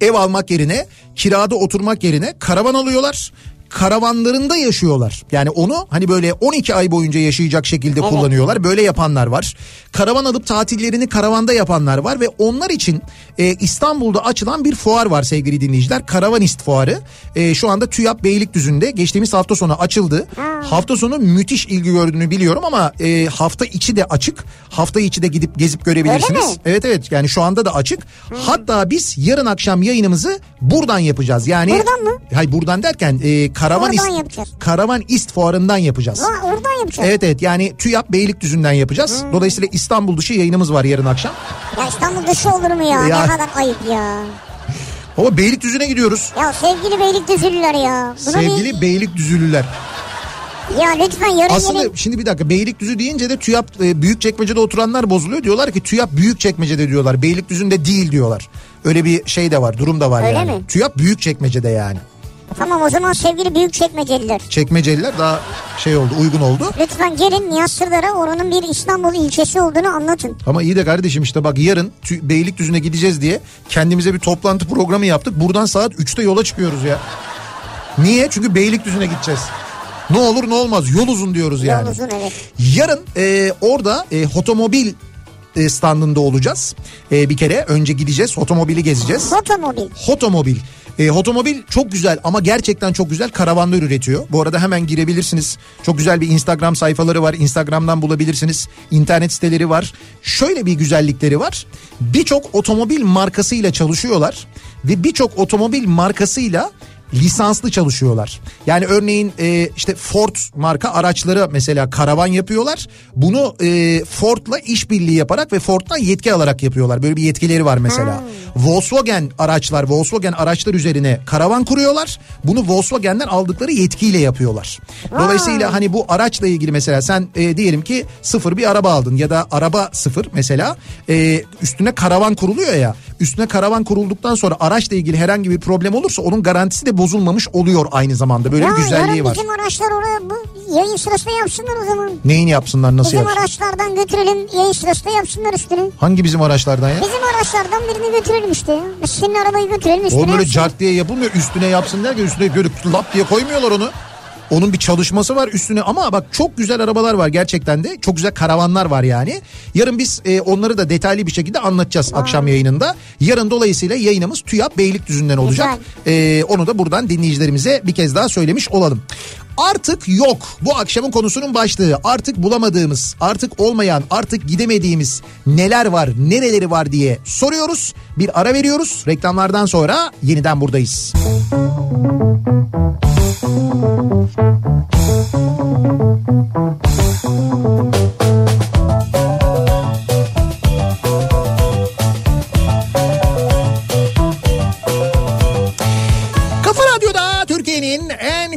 ev almak yerine kirada oturmak yerine karavan alıyorlar. Karavanlarında yaşıyorlar. Yani onu hani böyle 12 ay boyunca yaşayacak şekilde kullanıyorlar. Böyle yapanlar var. Karavan alıp tatillerini karavanda yapanlar var ve onlar için e, İstanbul'da açılan bir fuar var sevgili dinleyiciler. Karavanist fuarı. E, şu anda TÜYAP Beylikdüzü'nde geçtiğimiz hafta sonu açıldı. Hafta sonu müthiş ilgi gördüğünü biliyorum ama e, hafta içi de açık. Hafta içi de gidip gezip görebilirsiniz. Evet evet yani şu anda da açık. Hatta biz yarın akşam yayınımızı buradan yapacağız. Yani Buradan mı? Hayır buradan derken e, Karavan Oradan İst, yapacağız. Karavan İst fuarından yapacağız. Ha, oradan yapacağız. Evet evet yani TÜYAP Beylikdüzü'nden yapacağız. Dolayısıyla İstanbul dışı yayınımız var yarın akşam. Ya İstanbul dışı olur mu ya? Ya. Ne kadar ayıp ya. Ama Beylikdüzü'ne gidiyoruz. Ya sevgili Beylikdüzülüler ya. Buna Sevgili Beylikdüzülüler. bir... Ya lütfen yarın Aslında gelin. şimdi bir dakika Beylikdüzü deyince de TÜYAP e, Büyükçekmece'de oturanlar bozuluyor. Diyorlar ki TÜYAP Büyükçekmece'de diyorlar. Beylikdüzü'nde değil diyorlar. Öyle bir şey de var durum da var Öyle yani. mi? TÜYAP Büyükçekmece'de yani. Tamam o zaman sevgili büyük çekmeceliler. Çekmeceliler daha şey oldu uygun oldu. Lütfen gelin Nihat Sırdar'a oranın bir İstanbul ilçesi olduğunu anlatın. Ama iyi de kardeşim işte bak yarın Beylikdüzü'ne gideceğiz diye kendimize bir toplantı programı yaptık. Buradan saat 3'te yola çıkıyoruz ya. Niye? Çünkü Beylikdüzü'ne gideceğiz. Ne olur ne olmaz yol uzun diyoruz yani. Yol uzun evet. Yarın e, orada e, otomobil e, standında olacağız. E, bir kere önce gideceğiz otomobili gezeceğiz. Otomobil. Otomobil. E, otomobil çok güzel ama gerçekten çok güzel karavanlar üretiyor. Bu arada hemen girebilirsiniz. Çok güzel bir Instagram sayfaları var. Instagram'dan bulabilirsiniz. İnternet siteleri var. Şöyle bir güzellikleri var. Birçok otomobil markasıyla çalışıyorlar ve birçok otomobil markasıyla lisanslı çalışıyorlar. Yani örneğin e, işte Ford marka araçları mesela karavan yapıyorlar. Bunu e, Ford'la işbirliği yaparak ve Ford'dan yetki alarak yapıyorlar. Böyle bir yetkileri var mesela. Volkswagen araçlar, Volkswagen araçlar üzerine karavan kuruyorlar. Bunu Volkswagen'den aldıkları yetkiyle yapıyorlar. Dolayısıyla hani bu araçla ilgili mesela sen e, diyelim ki sıfır bir araba aldın ya da araba sıfır mesela e, üstüne karavan kuruluyor ya. üstüne karavan kurulduktan sonra araçla ilgili herhangi bir problem olursa onun garantisi de bozulmamış oluyor aynı zamanda. Böyle ya bir güzelliği var. bizim araçlar oraya bu yayın sırasında yapsınlar o zaman. Neyini yapsınlar nasıl Bizim yapsınlar? araçlardan götürelim yayın sırasında yapsınlar üstüne. Hangi bizim araçlardan ya? Bizim araçlardan birini götürelim işte. ya. Senin arabayı götürelim üstüne. O böyle cart diye yapılmıyor. Üstüne yapsın derken üstüne böyle lap diye koymuyorlar onu. Onun bir çalışması var üstüne ama bak çok güzel arabalar var gerçekten de. Çok güzel karavanlar var yani. Yarın biz e, onları da detaylı bir şekilde anlatacağız akşam yayınında. Yarın dolayısıyla yayınımız TÜYAP Beylikdüzü'nden olacak. E, onu da buradan dinleyicilerimize bir kez daha söylemiş olalım. Artık yok. Bu akşamın konusunun başlığı. Artık bulamadığımız, artık olmayan, artık gidemediğimiz neler var, nereleri var diye soruyoruz. Bir ara veriyoruz. Reklamlardan sonra yeniden buradayız. Kafa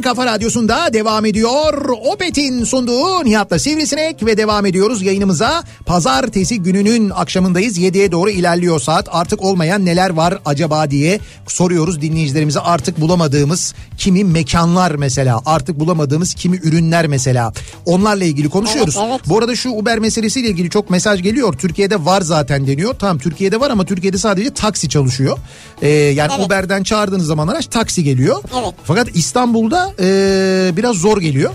kafa radyosunda devam ediyor. Opet'in sunduğu Nihat'la Sivrisinek ve devam ediyoruz yayınımıza. Pazartesi gününün akşamındayız. 7'ye doğru ilerliyor saat. Artık olmayan neler var acaba diye soruyoruz dinleyicilerimize. Artık bulamadığımız kimi mekanlar mesela. Artık bulamadığımız kimi ürünler mesela. Onlarla ilgili konuşuyoruz. Evet, evet. Bu arada şu Uber meselesiyle ilgili çok mesaj geliyor. Türkiye'de var zaten deniyor. Tamam Türkiye'de var ama Türkiye'de sadece taksi çalışıyor. Ee, yani Evet. Uber'den çağırdığınız zaman araç taksi geliyor. Evet. Fakat İstanbul'da ee, biraz zor geliyor.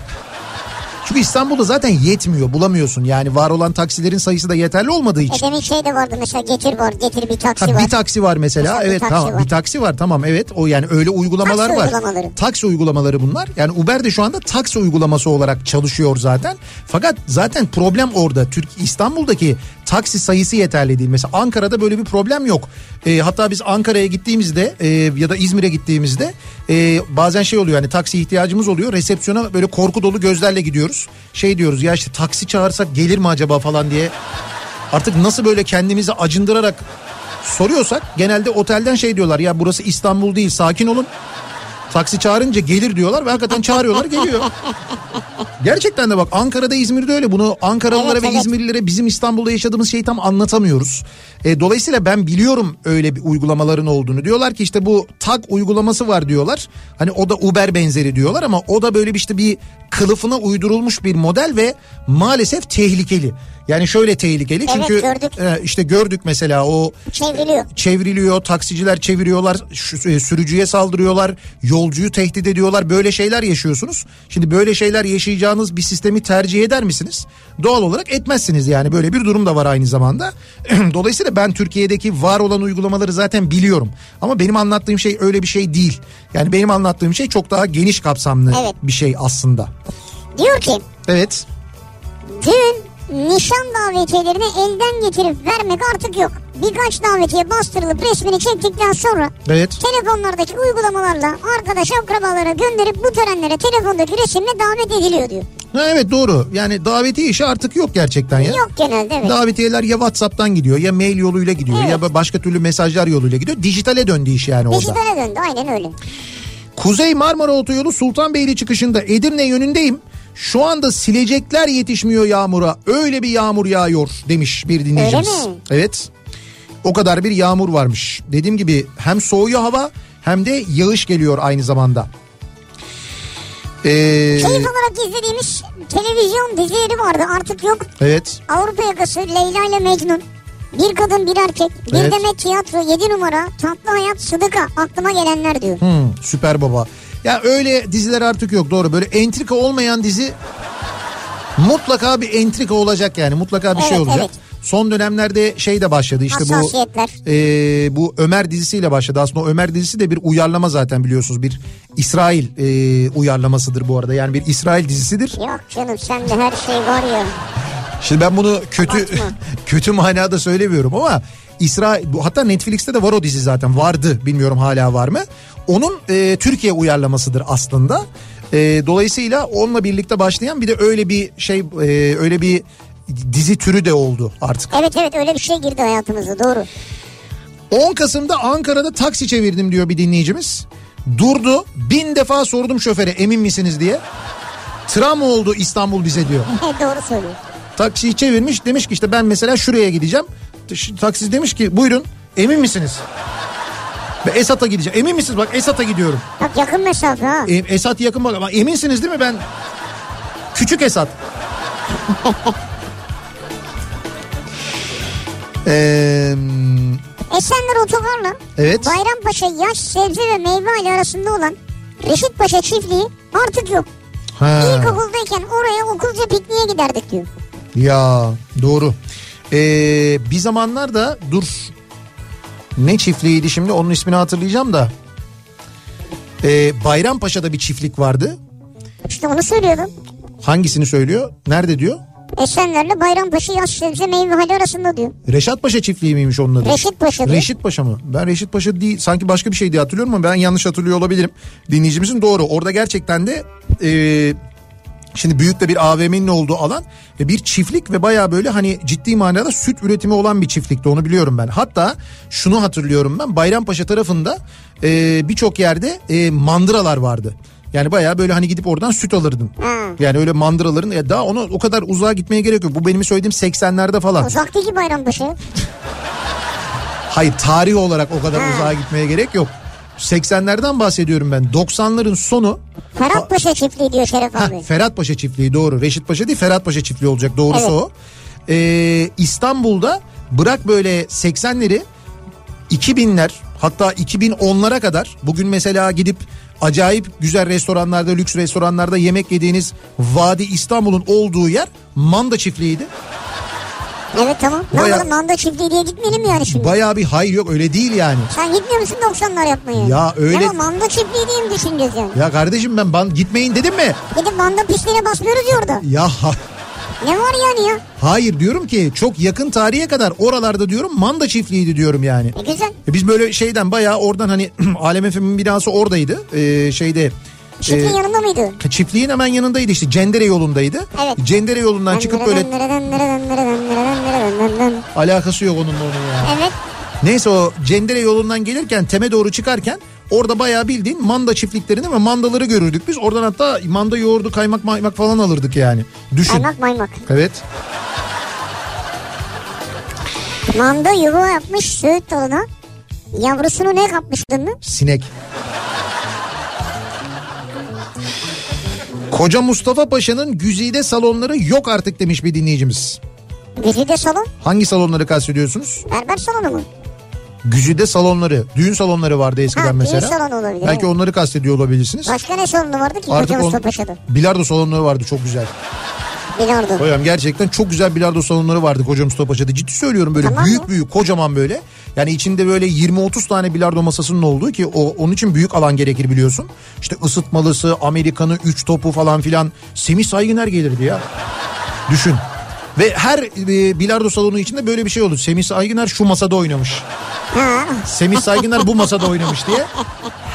Çünkü İstanbul'da zaten yetmiyor bulamıyorsun. Yani var olan taksilerin sayısı da yeterli olmadığı E için. demin şey de vardı mesela getir var getir bir taksi Ha, var. bir taksi var mesela. Mesela evet taksi tamam var. bir taksi var tamam evet o yani öyle uygulamalar Taksi var. uygulamaları. Taksi uygulamaları bunlar. Yani Uber de şu anda taksi uygulaması olarak çalışıyor zaten. Fakat zaten problem orada. Türk İstanbul'daki taksi sayısı yeterli değil. Mesela Ankara'da böyle bir problem yok. Ee, hatta biz Ankara'ya gittiğimizde e, ya da İzmir'e gittiğimizde e, bazen şey oluyor hani taksi ihtiyacımız oluyor. Resepsiyona böyle korku dolu gözlerle gidiyoruz. Şey diyoruz ya işte taksi çağırsak gelir mi acaba falan diye. Artık nasıl böyle kendimizi acındırarak soruyorsak genelde otelden şey diyorlar ya burası İstanbul değil sakin olun. Taksi çağırınca gelir diyorlar ve hakikaten [laughs] çağırıyorlar geliyor. Gerçekten de bak Ankara'da İzmir'de öyle bunu Ankaralılara Evet, ve evet. İzmirlilere bizim İstanbul'da yaşadığımız şeyi tam anlatamıyoruz. E, dolayısıyla ben biliyorum öyle bir uygulamaların olduğunu. Diyorlar ki işte bu tag uygulaması var diyorlar. Hani o da Uber benzeri diyorlar ama o da böyle bir işte bir kılıfına uydurulmuş bir model ve maalesef tehlikeli. Yani şöyle tehlikeli Evet, çünkü gördük. e, işte gördük mesela o Çevriliyor. çevriliyor, taksiciler çeviriyorlar, e, sürücüye saldırıyorlar, yolcuyu tehdit ediyorlar. Böyle şeyler yaşıyorsunuz. Şimdi böyle şeyler yaşayacağınız bir sistemi tercih eder misiniz? Doğal olarak etmezsiniz yani böyle bir durum da var aynı zamanda. [clears throat] Dolayısıyla ben Türkiye'deki var olan uygulamaları zaten biliyorum. Ama benim anlattığım şey öyle bir şey değil. Yani benim anlattığım şey çok daha geniş kapsamlı Evet. bir şey aslında. Diyor ki Evet. düğün nişan davetiyelerini elden getirip vermek artık yok. Birkaç davetiye bastırılıp resmini çektikten sonra Evet. telefonlardaki uygulamalarla arkadaş akrabalara gönderip bu törenlere telefondaki resimle davet ediliyor diyor. Ha, evet doğru. Yani davetiye işi artık yok gerçekten ya. Yok genelde evet. Davetiyeler ya WhatsApp'tan gidiyor ya mail yoluyla gidiyor Evet. ya başka türlü mesajlar yoluyla gidiyor. Dijitale döndü iş yani orada. Dijitale döndü aynen öyle. Kuzey Marmara Otoyolu Sultanbeyli çıkışında Edirne yönündeyim. Şu anda silecekler yetişmiyor yağmura. Öyle bir yağmur yağıyor demiş bir dinleyicimiz. Öyle mi? Evet. O kadar bir yağmur varmış. Dediğim gibi hem soğuyor hava hem de yağış geliyor aynı zamanda. Ee, Keyif olarak izlediğimiz televizyon dizileri vardı artık yok. evet. Avrupa yakası Leyla ile Mecnun. Bir kadın bir erkek. Bir Evet. demet tiyatro 7 numara. Tatlı hayat sıdıka aklıma gelenler diyor. Hmm, süper baba. Ya öyle diziler artık yok doğru. Böyle entrika olmayan dizi mutlaka bir entrika olacak yani. Mutlaka bir şey Evet, olacak. evet. Son dönemlerde şey de başladı işte bu e, bu Ömer dizisiyle başladı. Aslında Ömer dizisi de bir uyarlama zaten biliyorsunuz. Bir İsrail e, uyarlamasıdır bu arada. Yani bir İsrail dizisidir. Yok canım sende her şey var ya. Şimdi ben bunu kötü Abartma. [laughs] kötü manada söylemiyorum ama İsrail hatta Netflix'te de var o dizi zaten vardı bilmiyorum hala var mı. Onun e, Türkiye uyarlamasıdır aslında. E, dolayısıyla onunla birlikte başlayan bir de öyle bir şey e, öyle bir dizi türü de oldu artık. Evet evet öyle bir şey girdi hayatımıza doğru. 10 Kasım'da Ankara'da taksi çevirdim diyor bir dinleyicimiz. Durdu bin defa sordum şoföre emin misiniz diye. Travma oldu İstanbul bize diyor. [laughs] doğru söylüyor. Taksiyi çevirmiş demiş ki işte ben mesela şuraya gideceğim. Taksici demiş ki buyurun Emin misiniz? Ben Esat'a gideceğim. Emin misiniz? Bak Esat'a gidiyorum. Bak yakın mesafe ha. E, Esat yakın bak. Ama eminsiniz değil mi ben? Küçük Esat. [laughs] Eee... Esenler Otogar'la Evet. Bayrampaşa yaş sebze ve meyve hali arasında olan Reşit Paşa çiftliği artık yok. Ha. İlkokuldayken oraya okulca pikniğe giderdik diyor. Ya doğru. Ee, bir zamanlar da dur ne çiftliğiydi şimdi onun ismini hatırlayacağım da. Ee, Bayrampaşa'da bir çiftlik vardı. İşte onu söylüyordum. Hangisini söylüyor? Nerede diyor? Esenler'le Bayrampaşa yaş sebze meyve hali arasında diyor. Reşat Paşa çiftliği miymiş onun adı? Reşit Paşa diyor. Reşit Paşa mı? Ben Reşit Paşa değil sanki başka bir şey diye hatırlıyorum ama ben yanlış hatırlıyor olabilirim. Dinleyicimizin doğru. Orada gerçekten de e, şimdi büyük de bir AVM'nin olduğu alan ve bir çiftlik ve baya böyle hani ciddi manada süt üretimi olan bir çiftlikti onu biliyorum ben. Hatta şunu hatırlıyorum ben Bayrampaşa tarafında e, birçok yerde e, mandıralar vardı. Yani baya böyle hani gidip oradan süt alırdın. Yani öyle mandıraların ya daha onu o kadar uzağa gitmeye gerek yok. Bu benim söylediğim 80'lerde falan. Uzak değil ki Bayrampaşa. Hayır tarih olarak o kadar Ha. uzağa gitmeye gerek yok. 80'lerden bahsediyorum ben. 90'ların sonu Ferhat Paşa çiftliği diyor Şeref Heh, abi. Ferhat Paşa çiftliği doğru. Reşit Paşa değil Ferhat Paşa çiftliği olacak doğrusu Evet. o. Ee, İstanbul'da bırak böyle 80'leri 2000'ler hatta 2010'lara kadar bugün mesela gidip acayip güzel restoranlarda lüks restoranlarda yemek yediğiniz Vadi İstanbul'un olduğu yer Manda çiftliğiydi. Evet tamam. Ne Bayağı- yapalım Manda çiftliği diye gitmeyelim yani şimdi. Bayağı bir hayır yok öyle değil yani. Sen gitmiyor musun 90'lar yapmaya? Ya öyle- Ama Manda çiftliği diye mi düşüneceğiz yani? Ya kardeşim ben ban gitmeyin dedim mi? Gidip Manda pistine basmıyoruz ya orada. Ya Ne var yani ya? hayır diyorum ki çok yakın tarihe kadar oralarda diyorum Manda çiftliğiydi diyorum yani. E güzel. E Biz böyle şeyden bayağı oradan hani [clears throat] Alem FM'in binası oradaydı. Ee, şeyde Çiftliğin e, yanında mıydı? çiftliğin hemen yanındaydı işte Cendere yolundaydı. Evet. Cendere yolundan çıkıp böyle alakası yok onunla onun ya. Evet. Neyse o Cendere yolundan gelirken teme doğru çıkarken orada bayağı bildiğin manda çiftliklerini ve mandaları görürdük biz. Oradan hatta manda yoğurdu kaymak maymak falan alırdık yani. Düşün. Kaymak maymak. Evet. Manda yuva yapmış söğüt dalına. Yavrusunu ne kapmıştın mı? Sinek. Koca Mustafa Paşa'nın güzide salonları yok artık demiş bir dinleyicimiz. Güzide salon. Hangi salonları kastediyorsunuz? Berber salonu mu? Güzide salonları, düğün salonları vardı eskiden Ha, düğün mesela. salonu olabilir, Belki onları kastediyor olabilirsiniz. Başka ne salonu vardı ki Artık Koca Mustafa Paşa'da? bilardo salonları vardı çok güzel. Bilardo. Hocam gerçekten çok güzel bilardo salonları vardı Koca Mustafa Paşa'da. Ciddi söylüyorum böyle Tamam büyük ya. büyük kocaman böyle. Yani içinde böyle 20-30 tane bilardo masasının olduğu ki o onun için büyük alan gerekir biliyorsun. İşte ısıtmalısı, Amerikanı, 3 topu falan filan. Semih Saygıner gelirdi ya. Düşün. Ve her e, bilardo salonu içinde böyle bir şey olur. Semih Saygıner şu masada oynamış. Semih Saygıner bu masada oynamış diye.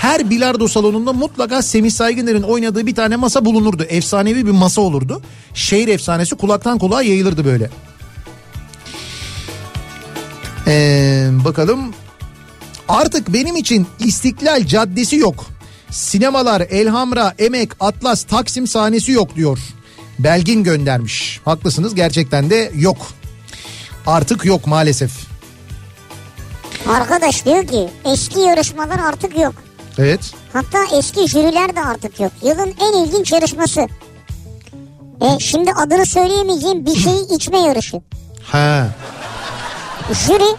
Her bilardo salonunda mutlaka Semih Saygıner'in oynadığı bir tane masa bulunurdu. Efsanevi bir masa olurdu. Şehir efsanesi kulaktan kulağa yayılırdı böyle. Ee, bakalım. Artık benim için İstiklal Caddesi yok. Sinemalar, Elhamra, Emek, Atlas, Taksim sahnesi yok diyor. Belgin göndermiş. Haklısınız gerçekten de yok. Artık yok maalesef. Arkadaş diyor ki eski yarışmalar artık yok. Evet. Hatta eski jüriler de artık yok. Yılın en ilginç yarışması. E, şimdi adını söyleyemeyeceğim bir şeyi [laughs] içme yarışı. Ha. Jüri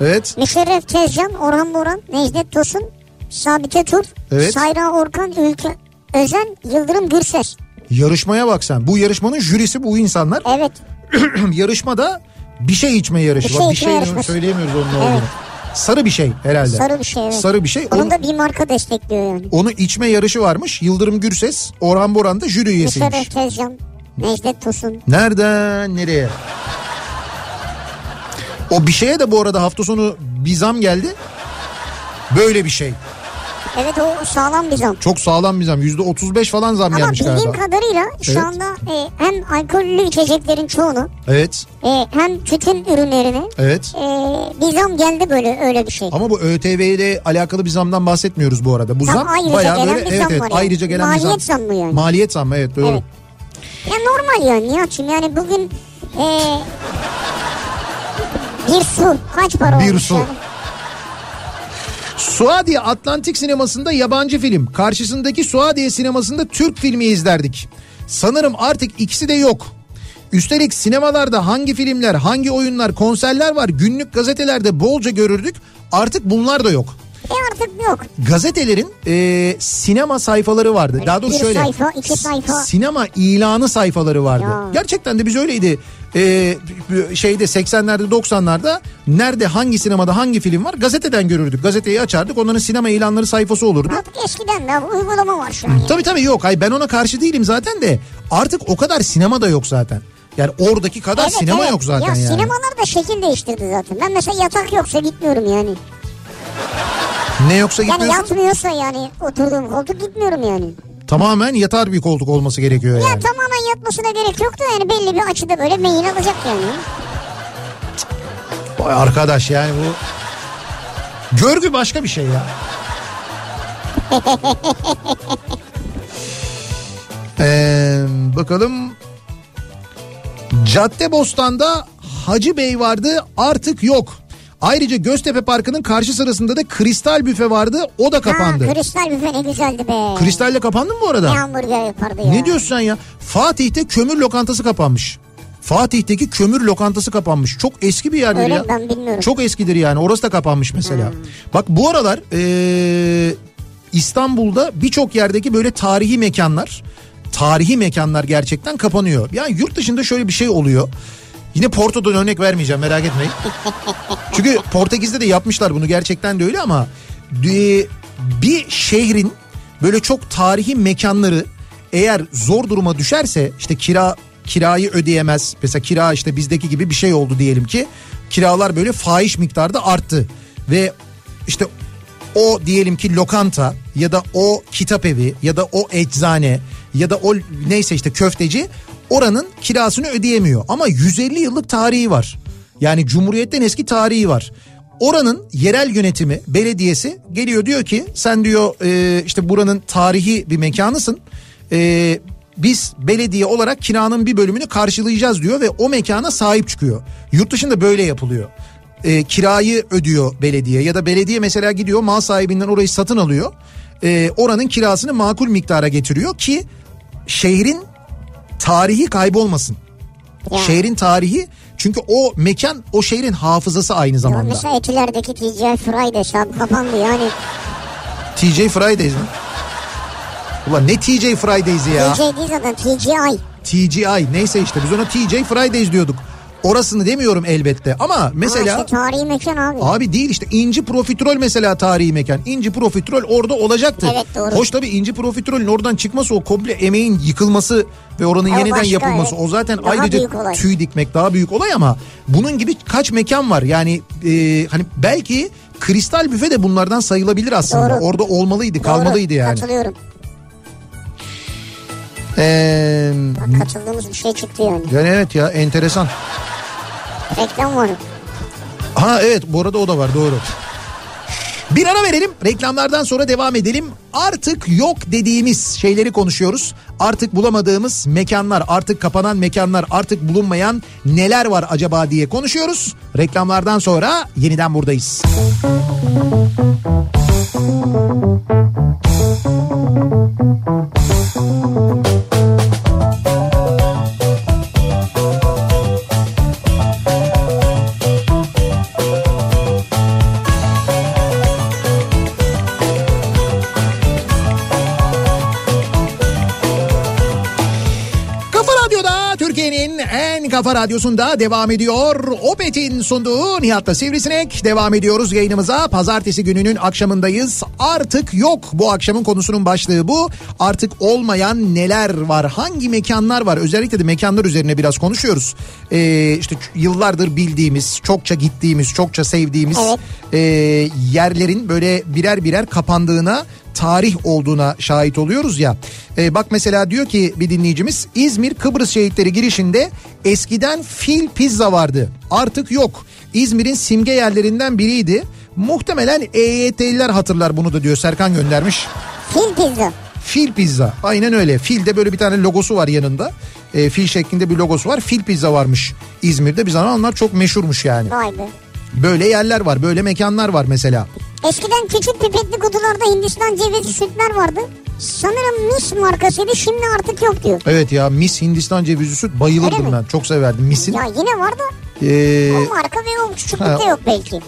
Evet. Müşerref Tezcan, Orhan Boran, Necdet Tosun, Sabite Tur, Evet. Sayra Orkan, Ülke Özen, Yıldırım Gürses. Yarışmaya bak sen. Bu yarışmanın jürisi bu insanlar. Evet. [clears throat] Yarışmada bir şey içme yarışı. Bir Bak, şey bir içme şey yarışması. söyleyemiyoruz onun ne Evet. Sarı bir şey herhalde. Sarı bir şey evet. Sarı bir şey. Onun Onu, da bir marka destekliyor yani. onu içme yarışı varmış. Yıldırım Gürses, Orhan Boran da jüri üyesiymiş. Müşerref Tezcan, Necdet Tosun. Nereden nereye? O bir şeye de bu arada hafta sonu bir zam geldi. Böyle bir şey. Evet o sağlam bir zam. Çok sağlam bir zam. Yüzde otuz beş falan zam Ama gelmiş bildiğim galiba. kadarıyla şu Evet. anda e, hem alkollü içeceklerin çoğunu Evet. e, hem tütün ürünlerine Evet. e, bir zam geldi böyle öyle bir şey. Ama bu ÖTV ile alakalı bir zamdan bahsetmiyoruz bu arada. Bu zam ayrıca bayağı gelen böyle bir evet zam evet var yani. ayrıca gelen bir zam. Maliyet zammı yani. Maliyet zammı evet doğru. Evet. Ya normal yani Nihat'cığım yani bugün e, bir su kaç para Bir olmuş su. yani? Suadiye Atlantik sinemasında yabancı film. Karşısındaki Suadiye sinemasında Türk filmi izlerdik. Sanırım artık ikisi de yok. Üstelik sinemalarda hangi filmler, hangi oyunlar, konserler var günlük gazetelerde bolca görürdük. Artık bunlar da yok. E artık yok. Gazetelerin e, sinema sayfaları vardı. Daha doğrusu Bir şöyle. sayfa, iki sayfa. Sinema ilanı sayfaları vardı. Ya. Gerçekten de biz öyleydi. E, şeyde 80'lerde 90'larda nerede hangi sinemada hangi film var gazeteden görürdük. Gazeteyi açardık onların sinema ilanları sayfası olurdu. Artık eskiden de uygulama var şu an. yani. Tabii tabii yok. Hayır ben ona karşı değilim zaten de. Artık o kadar sinema da yok zaten. Yani oradaki kadar Evet, sinema evet. yok zaten ya yani. sinemalar da şekil değiştirdi zaten. Ben mesela yatak yoksa gitmiyorum yani. Ne yoksa Yani gitmiyorsun. yatmıyorsa yani oturduğum koltuk gitmiyorum yani. Tamamen yatar bir koltuk olması gerekiyor Ya yani. tamamen yatmasına gerek yok da yani belli bir açıda böyle meyin alacak yani. Vay arkadaş yani bu görgü başka bir şey ya. [laughs] Ee, bakalım Caddebostan'da Hacı Bey vardı artık yok. Ayrıca Göztepe Parkı'nın karşı sırasında da Kristal Büfe vardı o da kapandı. Ha, kristal büfe ne güzeldi be. Kristalle kapandı mı bu arada? Ne hamburger yapardı ya. Ne diyorsun sen ya? Fatih'te kömür lokantası kapanmış. Fatih'teki kömür lokantası kapanmış. Çok eski bir yerdir Öyle ya. Ben bilmiyorum. Çok eskidir yani. Orası da kapanmış mesela. Bak bu aralar eee, İstanbul'da birçok yerdeki böyle tarihi mekanlar, tarihi mekanlar gerçekten kapanıyor. Yani yurt dışında şöyle bir şey oluyor. Yine Porto'dan örnek vermeyeceğim merak etmeyin. [laughs] Çünkü Portekiz'de de yapmışlar bunu gerçekten de öyle ama e, bir şehrin böyle çok tarihi mekanları eğer zor duruma düşerse işte kira kirayı ödeyemez. Mesela kira işte bizdeki gibi bir şey oldu diyelim ki. Kiralar böyle fahiş miktarda arttı ve işte o diyelim ki lokanta ya da o kitap evi ya da o eczane ya da o neyse işte köfteci oranın kirasını ödeyemiyor. Ama 150 yıllık tarihi var. Yani Cumhuriyet'ten eski tarihi var. Oranın yerel yönetimi, belediyesi geliyor diyor ki sen diyor e, işte buranın tarihi bir mekanısın. E, biz belediye olarak kiranın bir bölümünü karşılayacağız diyor ve o mekana sahip çıkıyor. Yurt dışında böyle yapılıyor e, kirayı ödüyor belediye ya da belediye mesela gidiyor mal sahibinden orayı satın alıyor. E, oranın kirasını makul miktara getiriyor ki şehrin tarihi kaybolmasın. Ya. Şehrin tarihi çünkü o mekan o şehrin hafızası aynı Ya zamanda. mesela Etiler'deki TGI Fridays abi kapandı yani. TJ Fridays mi? Ulan ne TJ Fridays ya? TJ değil zaten TGI. TGI neyse işte biz ona TJ Fridays diyorduk. Orasını demiyorum elbette ama mesela... Ha işte tarihi mekan abi. Abi değil işte İnci Profiterol mesela tarihi mekan. İnci Profiterol orada olacaktı. Evet, doğru. Hoş tabii İnci Profiterol'ün oradan çıkması o komple emeğin yıkılması ve oranın o yeniden başka, yapılması. evet. O zaten Daha ayrıca tüy dikmek daha büyük olay ama bunun gibi kaç mekan var. Yani e, hani belki Kristal Büfe de bunlardan sayılabilir aslında. Doğru. Orada olmalıydı, Doğru, kalmalıydı yani. Katılıyorum. Ee, Bak, katıldığımız bir şey çıktı yani. yani evet ya enteresan. Reklam var. Ha evet bu arada o da var doğru. Bir ara verelim reklamlardan sonra devam edelim. Artık yok dediğimiz şeyleri konuşuyoruz. Artık bulamadığımız mekanlar, artık kapanan mekanlar, artık bulunmayan neler var acaba diye konuşuyoruz. Reklamlardan sonra yeniden buradayız. Kafa radyosunda devam ediyor. Opet'in sunduğu Nihat'ta Sivrisinek. Devam ediyoruz yayınımıza. Pazartesi gününün akşamındayız. Artık yok bu akşamın konusunun başlığı bu. Artık olmayan neler var? Hangi mekanlar var? Özellikle de mekanlar üzerine biraz konuşuyoruz. Ee, işte yıllardır bildiğimiz, çokça gittiğimiz, çokça sevdiğimiz Evet. e, yerlerin böyle birer birer kapandığına tarih olduğuna şahit oluyoruz ya. E, bak mesela diyor ki bir dinleyicimiz İzmir Kıbrıs şehitleri girişinde eskiden fil pizza vardı. Artık yok. İzmir'in simge yerlerinden biriydi. Muhtemelen EYT'liler hatırlar bunu da diyor Serkan göndermiş. Fil pizza. Fil pizza aynen öyle. Filde böyle bir tane logosu var yanında. E, fil şeklinde bir logosu var. Fil pizza varmış İzmir'de. Bir zamanlar çok meşhurmuş yani. Vay be. Böyle yerler var, böyle mekanlar var mesela. Eskiden küçük pipetli kutularda Hindistan cevizi sütler vardı. Sanırım Mis markasıydı şimdi artık yok diyor. Evet ya Mis Hindistan cevizi süt bayılırdım ben. Çok severdim Mis'in. Ya yine var da Ee, o marka ve o küçüklükte yok belki.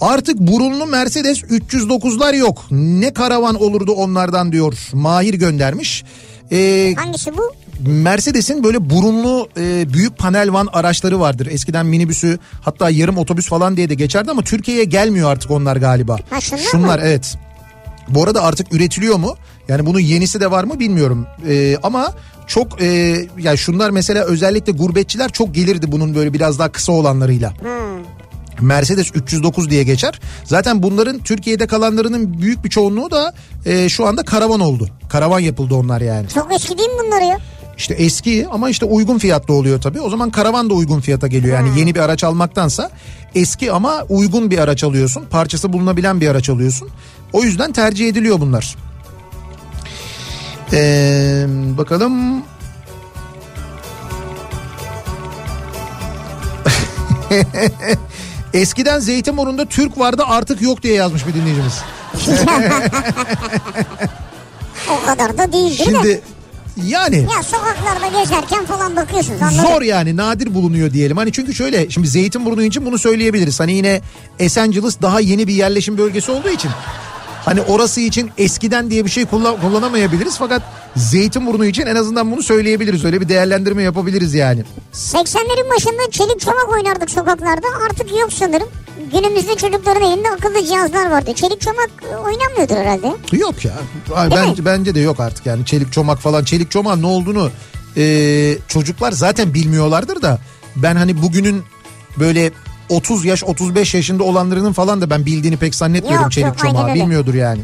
Artık burunlu Mercedes 309'lar yok. Ne karavan olurdu onlardan diyor. Mahir göndermiş. Ee, Hangisi bu? Mercedes'in böyle burunlu e, büyük panel van araçları vardır. Eskiden minibüsü hatta yarım otobüs falan diye de geçerdi ama Türkiye'ye gelmiyor artık onlar galiba. Ha, şunlar Şunlar mı? evet. Bu arada artık üretiliyor mu? Yani bunun yenisi de var mı bilmiyorum. Ee, ama çok e, yani şunlar mesela özellikle gurbetçiler çok gelirdi bunun böyle biraz daha kısa olanlarıyla. Mercedes 309 diye geçer. Zaten bunların Türkiye'de kalanlarının büyük bir çoğunluğu da e, şu anda karavan oldu. Karavan yapıldı onlar yani. Çok eski değil mi bunlar ya? İşte eski ama işte uygun fiyatlı oluyor tabii. O zaman karavan da uygun fiyata geliyor. Yani yeni bir araç almaktansa eski ama uygun bir araç alıyorsun. Parçası bulunabilen bir araç alıyorsun. O yüzden tercih ediliyor bunlar. Ee, bakalım. [laughs] Eskiden Zeytinburnu'nda Türk vardı artık yok diye yazmış bir dinleyicimiz. [laughs] O kadar da değildir de. Yani Ya sokaklarda gezerken falan bakıyorsunuz anladın Zor yani nadir bulunuyor diyelim. Hani çünkü şöyle şimdi Zeytinburnu için bunu söyleyebiliriz. Hani yine Esenciles daha yeni bir yerleşim bölgesi olduğu için hani orası için eskiden diye bir şey kullan- kullanamayabiliriz fakat Zeytinburnu için en azından bunu söyleyebiliriz. Öyle bir değerlendirme yapabiliriz yani. 80'lerin başında çelik çomak oynardık sokaklarda artık yok sanırım. Günümüzde çocukların elinde akıllı cihazlar vardı. Çelik çomak oynanmıyordur herhalde. Yok ya. Ay, Değil bence, mi? bence de yok artık yani çelik çomak falan. Çelik çomak ne olduğunu e, çocuklar zaten bilmiyorlardır da ben hani bugünün böyle 30 yaş 35 yaşında olanlarının falan da ben bildiğini pek zannetmiyorum Yok, çelik yok, çomağı bilmiyordur yani.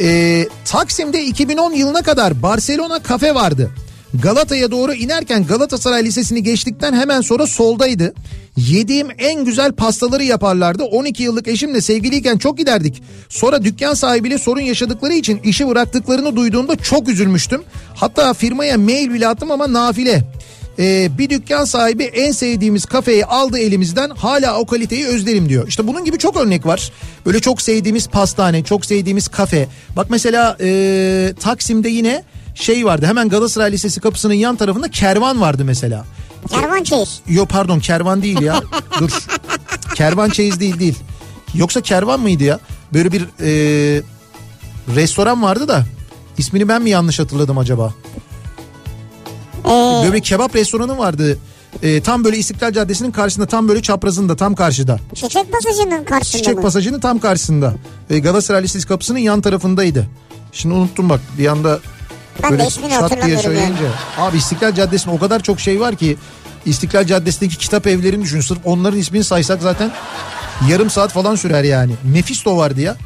E, Taksim'de 2010 yılına kadar Barcelona kafe vardı. Galata'ya doğru inerken Galatasaray Lisesi'ni geçtikten hemen sonra soldaydı. Yediğim en güzel pastaları yaparlardı. 12 yıllık eşimle sevgiliyken çok giderdik. Sonra dükkan sahibiyle sorun yaşadıkları için işi bıraktıklarını duyduğumda çok üzülmüştüm. Hatta firmaya mail bile attım ama nafile. Ee, bir dükkan sahibi en sevdiğimiz kafeyi aldı elimizden hala o kaliteyi özlerim diyor. İşte bunun gibi çok örnek var. Böyle çok sevdiğimiz pastane, çok sevdiğimiz kafe. Bak mesela ee, Taksim'de yine şey vardı hemen Galatasaray Lisesi kapısının yan tarafında kervan vardı mesela. Kervan çeyiz. Yo pardon kervan değil ya. [laughs] Dur. Kervan çeyiz değil değil. Yoksa kervan mıydı ya? Böyle bir ee, restoran vardı da ismini ben mi yanlış hatırladım acaba? Ee, Böyle bir kebap restoranı vardı. Ee, tam böyle İstiklal Caddesi'nin karşısında tam böyle çaprazında tam karşıda. çiçek pasajının karşısında Çiçek mı? pasajının tam karşısında. Ee, Galatasaray Lisesi kapısının yan tarafındaydı. Şimdi unuttum bak bir anda Ben böyle de ismini şat diye söyleyince. Abi İstiklal Caddesi'nde o kadar çok şey var ki İstiklal Caddesi'ndeki kitap evlerini düşün. Sırf onların ismini saysak zaten yarım saat falan sürer yani. Mephisto vardı ya.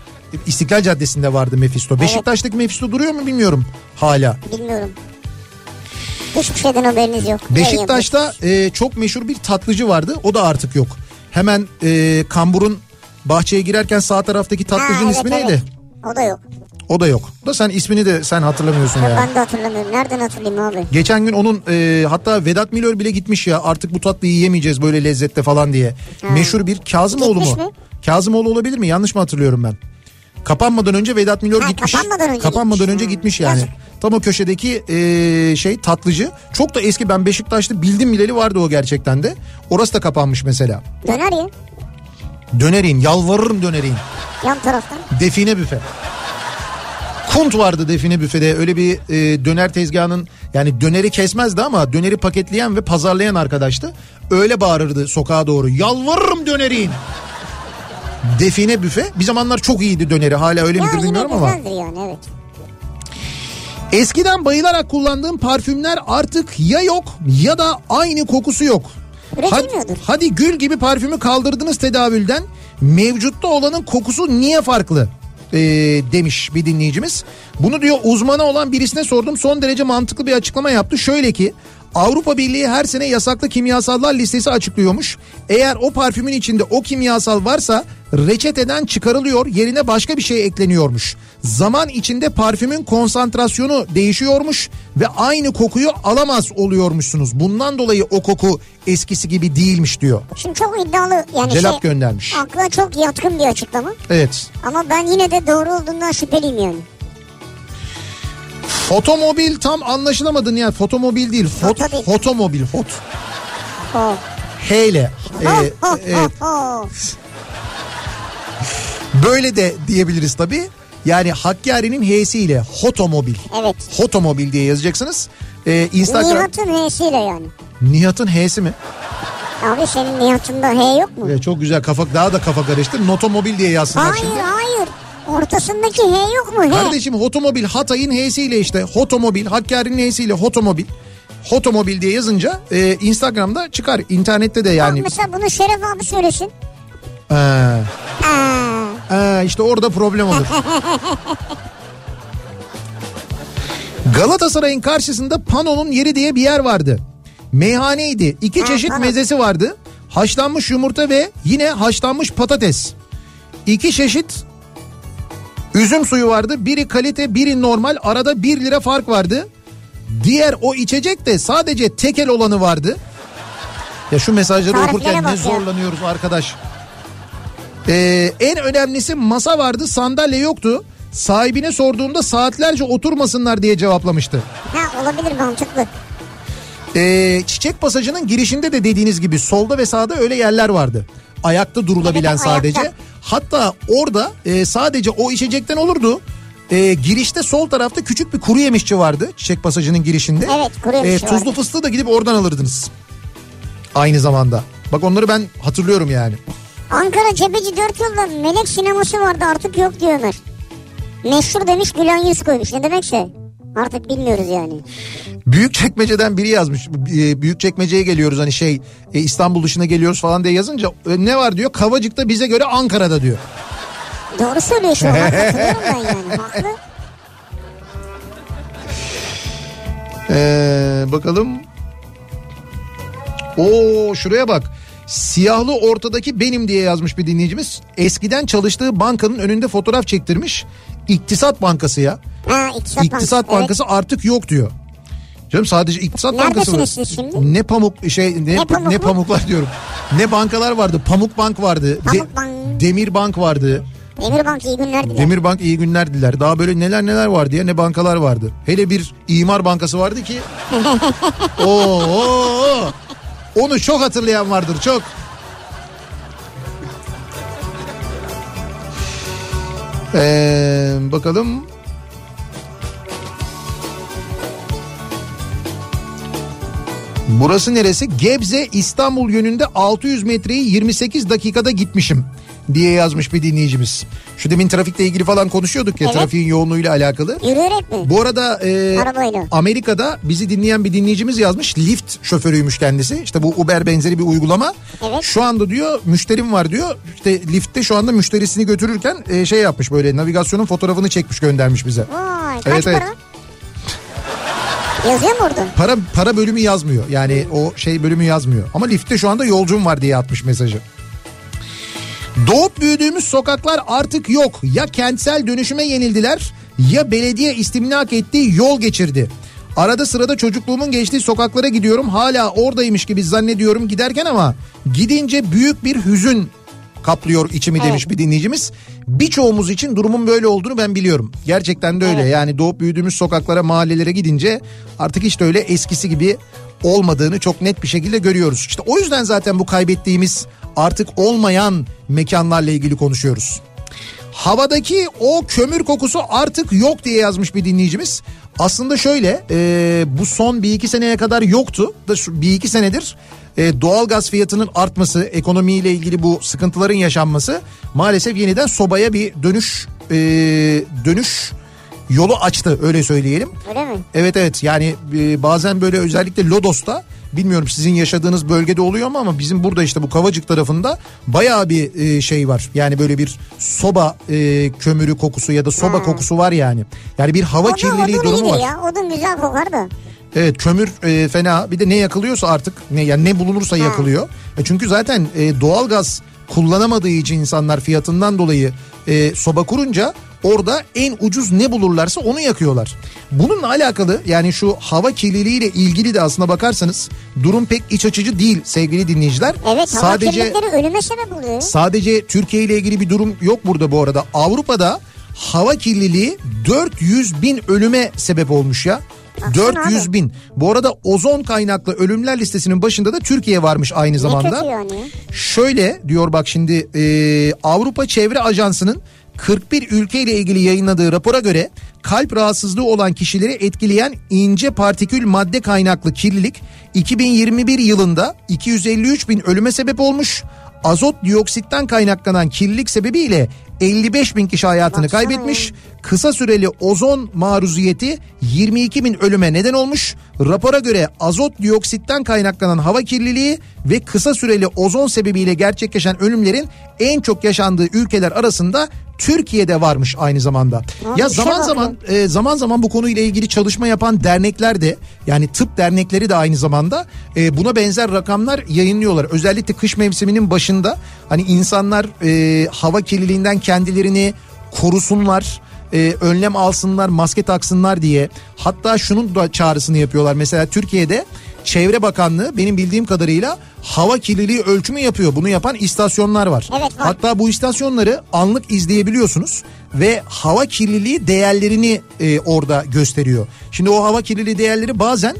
İstiklal Caddesi'nde vardı Mephisto. Beşiktaş'taki Mephisto duruyor mu bilmiyorum hala. Bilmiyorum. Hiçbir şeyden haberiniz yok. Beşiktaş'ta e, çok meşhur bir tatlıcı vardı. O da artık yok. Hemen e, Kambur'un bahçeye girerken sağ taraftaki tatlıcının Ha, ismi evet, neydi? evet. O da yok. O da yok. Da sen ismini de sen hatırlamıyorsun Yok, yani. Ben de hatırlamıyorum. Nereden hatırlayayım abi? Geçen gün onun e, hatta Vedat Milor bile gitmiş ya artık bu tatlıyı yiyemeyeceğiz böyle lezzette falan diye. Meşhur bir Kazımoğlu mu? Mi? Kazımoğlu olabilir mi? Yanlış mı hatırlıyorum ben? Kapanmadan önce Vedat Milor Ha, gitmiş. kapanmadan önce Kapanmadan gitmiş. önce Ha, gitmiş yani. yazık. Tam o köşedeki e, şey tatlıcı. Çok da eski ben Beşiktaş'ta bildim bileli vardı o gerçekten de. Orası da kapanmış mesela. Döner ya. Dönerin yalvarırım dönerin. Yan taraftan. Define büfe. Kunt vardı define büfede öyle bir e, döner tezgahının yani döneri kesmezdi ama döneri paketleyen ve pazarlayan arkadaştı. Öyle bağırırdı sokağa doğru yalvarırım dönerin. Define büfe bir zamanlar çok iyiydi döneri hala öyle Ya midir bilmiyorum ama. yani evet. Eskiden bayılarak kullandığım parfümler artık ya yok ya da aynı kokusu yok. Hadi, hadi gül gibi parfümü kaldırdınız tedavülden. Mevcutta olanın kokusu niye farklı? Ee, demiş bir dinleyicimiz. Bunu diyor uzmanı olan birisine sordum. Son derece mantıklı bir açıklama yaptı. Şöyle ki Avrupa Birliği her sene yasaklı kimyasallar listesi açıklıyormuş. Eğer o parfümün içinde o kimyasal varsa reçeteden çıkarılıyor yerine başka bir şey ekleniyormuş. Zaman içinde parfümün konsantrasyonu değişiyormuş ve aynı kokuyu alamaz oluyormuşsunuz. Bundan dolayı o koku eskisi gibi değilmiş diyor. Şimdi çok iddialı yani Celap şey, göndermiş. Akla çok yatkın bir açıklama. Evet. Ama ben yine de doğru olduğundan şüpheliyim yani. Fotomobil tam anlaşılamadın ya. Fotomobil değil. Fot, Foto değil. fotomobil. Fot. H ile. Oh, oh. Böyle de diyebiliriz tabii. Yani Hakkari'nin H'siyle hotomobil. Evet. Hotomobil diye yazacaksınız. Ee, Instagram Nihat'ın H'siyle yani. Nihat'ın H'si mi? Abi senin Nihat'ında H yok mu? Ee, çok güzel kafa daha da kafa karıştı. Notomobil diye yazsınlar Hayır şimdi. hayır. Ortasındaki H yok mu? H. Kardeşim hotomobil Hatay'ın H'siyle işte hotomobil Hakkari'nin H'siyle hotomobil. Hotomobil diye yazınca e, Instagram'da çıkar. İnternette de Bak yani. mesela bunu Şeref abi söylesin. Ee, Aa, ee, işte orada problem olur. [laughs] Galatasaray'ın karşısında Pano'nun yeri diye bir yer vardı. Meyhaneydi. İki Ha, çeşit Pano. mezesi vardı. Haşlanmış yumurta ve yine haşlanmış patates. İki çeşit üzüm suyu vardı. Biri kalite biri normal. Arada 1 lira fark vardı. Diğer o içecek de sadece tekel olanı vardı. Ya şu mesajları Tariflere okurken ne zorlanıyoruz arkadaş. Ee, en önemlisi masa vardı sandalye yoktu. Sahibine sorduğumda saatlerce oturmasınlar diye cevaplamıştı. ha olabilir mantıklı. Ee, çiçek pasajının girişinde de dediğiniz gibi solda ve sağda öyle yerler vardı. Ayakta durulabilen Evet, sadece. ayakta. Hatta orada e, sadece o içecekten olurdu. E, girişte sol tarafta küçük bir kuru yemişçi vardı çiçek pasajının girişinde. Evet, kuru yemişçi E, tuzlu vardı. fıstığı da gidip oradan alırdınız. Aynı zamanda. Bak onları ben hatırlıyorum yani. Ankara Cebeci 4 yılda melek sineması vardı artık yok diyor Ömer. Meşhur demiş Gülen Yüz koymuş ne demekse. Artık bilmiyoruz yani. Büyük çekmeceden biri yazmış. E, Büyük çekmeceye geliyoruz hani şey e, İstanbul dışına geliyoruz falan diye yazınca e, ne var diyor? Kavacık'ta bize göre Ankara'da diyor. Doğru söylüyor şu an katılıyorum ben yani [laughs] haklı. Ee, bakalım. Oo şuraya bak. Siyahlı ortadaki benim diye yazmış bir dinleyicimiz. Eskiden çalıştığı bankanın önünde fotoğraf çektirmiş. İktisat Bankası ya. Ha İktisat, İktisat Bankası. Bankası artık yok diyor. Canım sadece İktisat Bankası siz şimdi? Ne pamuk şey ne, Ne pamuk ne mu? pamuklar diyorum. Ne bankalar vardı? Pamuk Bank vardı. Pamuk Bank. Demir Bank vardı. Evet. Demirbank iyi günler diler. Demir Bank iyi günler diler. Daha böyle neler neler vardı ya ne bankalar vardı. Hele bir imar bankası vardı ki. [laughs] Oo, oo. Onu çok hatırlayan vardır çok. Ee, bakalım. Burası neresi? Gebze İstanbul yönünde 600 metreyi 28 dakikada gitmişim diye yazmış bir dinleyicimiz. Şu demin trafikle ilgili falan konuşuyorduk ya Evet. trafiğin yoğunluğuyla alakalı. Yürüyerek mi? Bu arada e, Arabayla. Amerika'da bizi dinleyen bir dinleyicimiz yazmış. Lyft şoförüymüş kendisi. İşte bu Uber benzeri bir uygulama. Evet. Şu anda diyor müşterim var diyor. İşte Lyft'te şu anda müşterisini götürürken e, şey yapmış böyle navigasyonun fotoğrafını çekmiş göndermiş bize. Vay kaç Evet, evet. para? Yazıyor mu orada? Para para bölümü yazmıyor. Yani o şey bölümü yazmıyor. Ama Lyft'te şu anda yolcum var diye atmış mesajı. Doğup büyüdüğümüz sokaklar artık yok. Ya kentsel dönüşüme yenildiler ya belediye istimlak ettiği yol geçirdi. Arada sırada çocukluğumun geçtiği sokaklara gidiyorum. Hala oradaymış gibi zannediyorum giderken ama gidince büyük bir hüzün kaplıyor içimi Evet. demiş bir dinleyicimiz. Birçoğumuz için durumun böyle olduğunu ben biliyorum. Gerçekten de öyle. Evet. Yani doğup büyüdüğümüz sokaklara, mahallelere gidince artık hiç de öyle eskisi gibi olmadığını çok net bir şekilde görüyoruz. İşte o yüzden zaten bu kaybettiğimiz artık olmayan mekanlarla ilgili konuşuyoruz. Havadaki o kömür kokusu artık yok diye yazmış bir dinleyicimiz. Aslında şöyle e, bu son bir iki seneye kadar yoktu. Da bir iki senedir e, doğalgaz fiyatının artması, ekonomiyle ilgili bu sıkıntıların yaşanması maalesef yeniden sobaya bir dönüş e, dönüş yolu açtı öyle söyleyelim. Öyle mi? Evet evet yani e, bazen böyle özellikle Lodos'ta bilmiyorum sizin yaşadığınız bölgede oluyor mu ama bizim burada işte bu Kavacık tarafında bayağı bir e, şey var. Yani böyle bir soba e, kömürü kokusu ya da soba Ha. kokusu var yani. Yani bir hava Odun, kirliliği odun durumu var. ya. Odun güzel kokar da. Evet kömür e, fena bir de ne yakılıyorsa artık ne yani ne bulunursa yakılıyor. E, çünkü zaten e, doğalgaz kullanamadığı için insanlar fiyatından dolayı e, soba kurunca orada en ucuz ne bulurlarsa onu yakıyorlar. Bununla alakalı yani şu hava kirliliğiyle ilgili de aslına bakarsanız durum pek iç açıcı değil sevgili dinleyiciler. Evet hava Sadece kirlilikleri ölüme sebep oluyor. sadece Türkiye ile ilgili bir durum yok burada bu arada. Avrupa'da hava kirliliği 400 bin ölüme sebep olmuş ya. Baksana 400 abi. bin. Bu arada ozon kaynaklı ölümler listesinin başında da Türkiye varmış aynı Ne zamanda. kötü yani. Şöyle diyor bak şimdi e, Avrupa Çevre Ajansı'nın 41 ülke ile ilgili yayınladığı rapora göre kalp rahatsızlığı olan kişileri etkileyen ince partikül madde kaynaklı kirlilik 2021 yılında 253 bin ölüme sebep olmuş. Azot dioksitten kaynaklanan kirlilik sebebiyle 55 bin kişi hayatını Baksana kaybetmiş. Kısa süreli ozon maruziyeti 22 bin ölüme neden olmuş. Rapora göre azot dioksitten kaynaklanan hava kirliliği ve kısa süreli ozon sebebiyle gerçekleşen ölümlerin en çok yaşandığı ülkeler arasında Türkiye'de varmış aynı zamanda. Abi ya zaman bak zaman e, zaman zaman bu konuyla ilgili çalışma yapan dernekler de yani tıp dernekleri de aynı zamanda e, buna benzer rakamlar yayınlıyorlar. Özellikle kış mevsiminin başında hani insanlar e, hava kirliliğinden kendilerini korusunlar e, önlem alsınlar, maske taksınlar diye. Hatta şunun da çağrısını yapıyorlar. Mesela Türkiye'de Çevre Bakanlığı benim bildiğim kadarıyla hava kirliliği ölçümü yapıyor. Bunu yapan istasyonlar var. Evet, var. Hatta bu istasyonları anlık izleyebiliyorsunuz ve hava kirliliği değerlerini e, orada gösteriyor. Şimdi o hava kirliliği değerleri bazen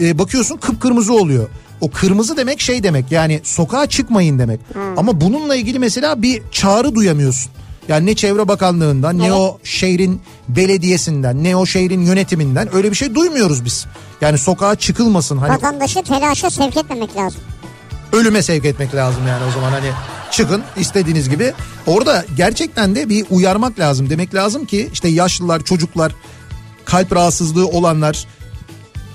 e, bakıyorsun kıpkırmızı oluyor. O kırmızı demek şey demek yani sokağa çıkmayın demek. Ama bununla ilgili mesela bir çağrı duyamıyorsun. Yani ne Çevre Bakanlığı'ndan ne o şehrin belediyesinden ne o şehrin yönetiminden öyle bir şey duymuyoruz biz. Yani sokağa çıkılmasın hani Vatandaşı telaşa sevk etmemek lazım. ölüme sevk etmek lazım yani o zaman hani çıkın istediğiniz gibi. Orada gerçekten de bir uyarmak lazım. Demek lazım ki işte yaşlılar, çocuklar, kalp rahatsızlığı olanlar,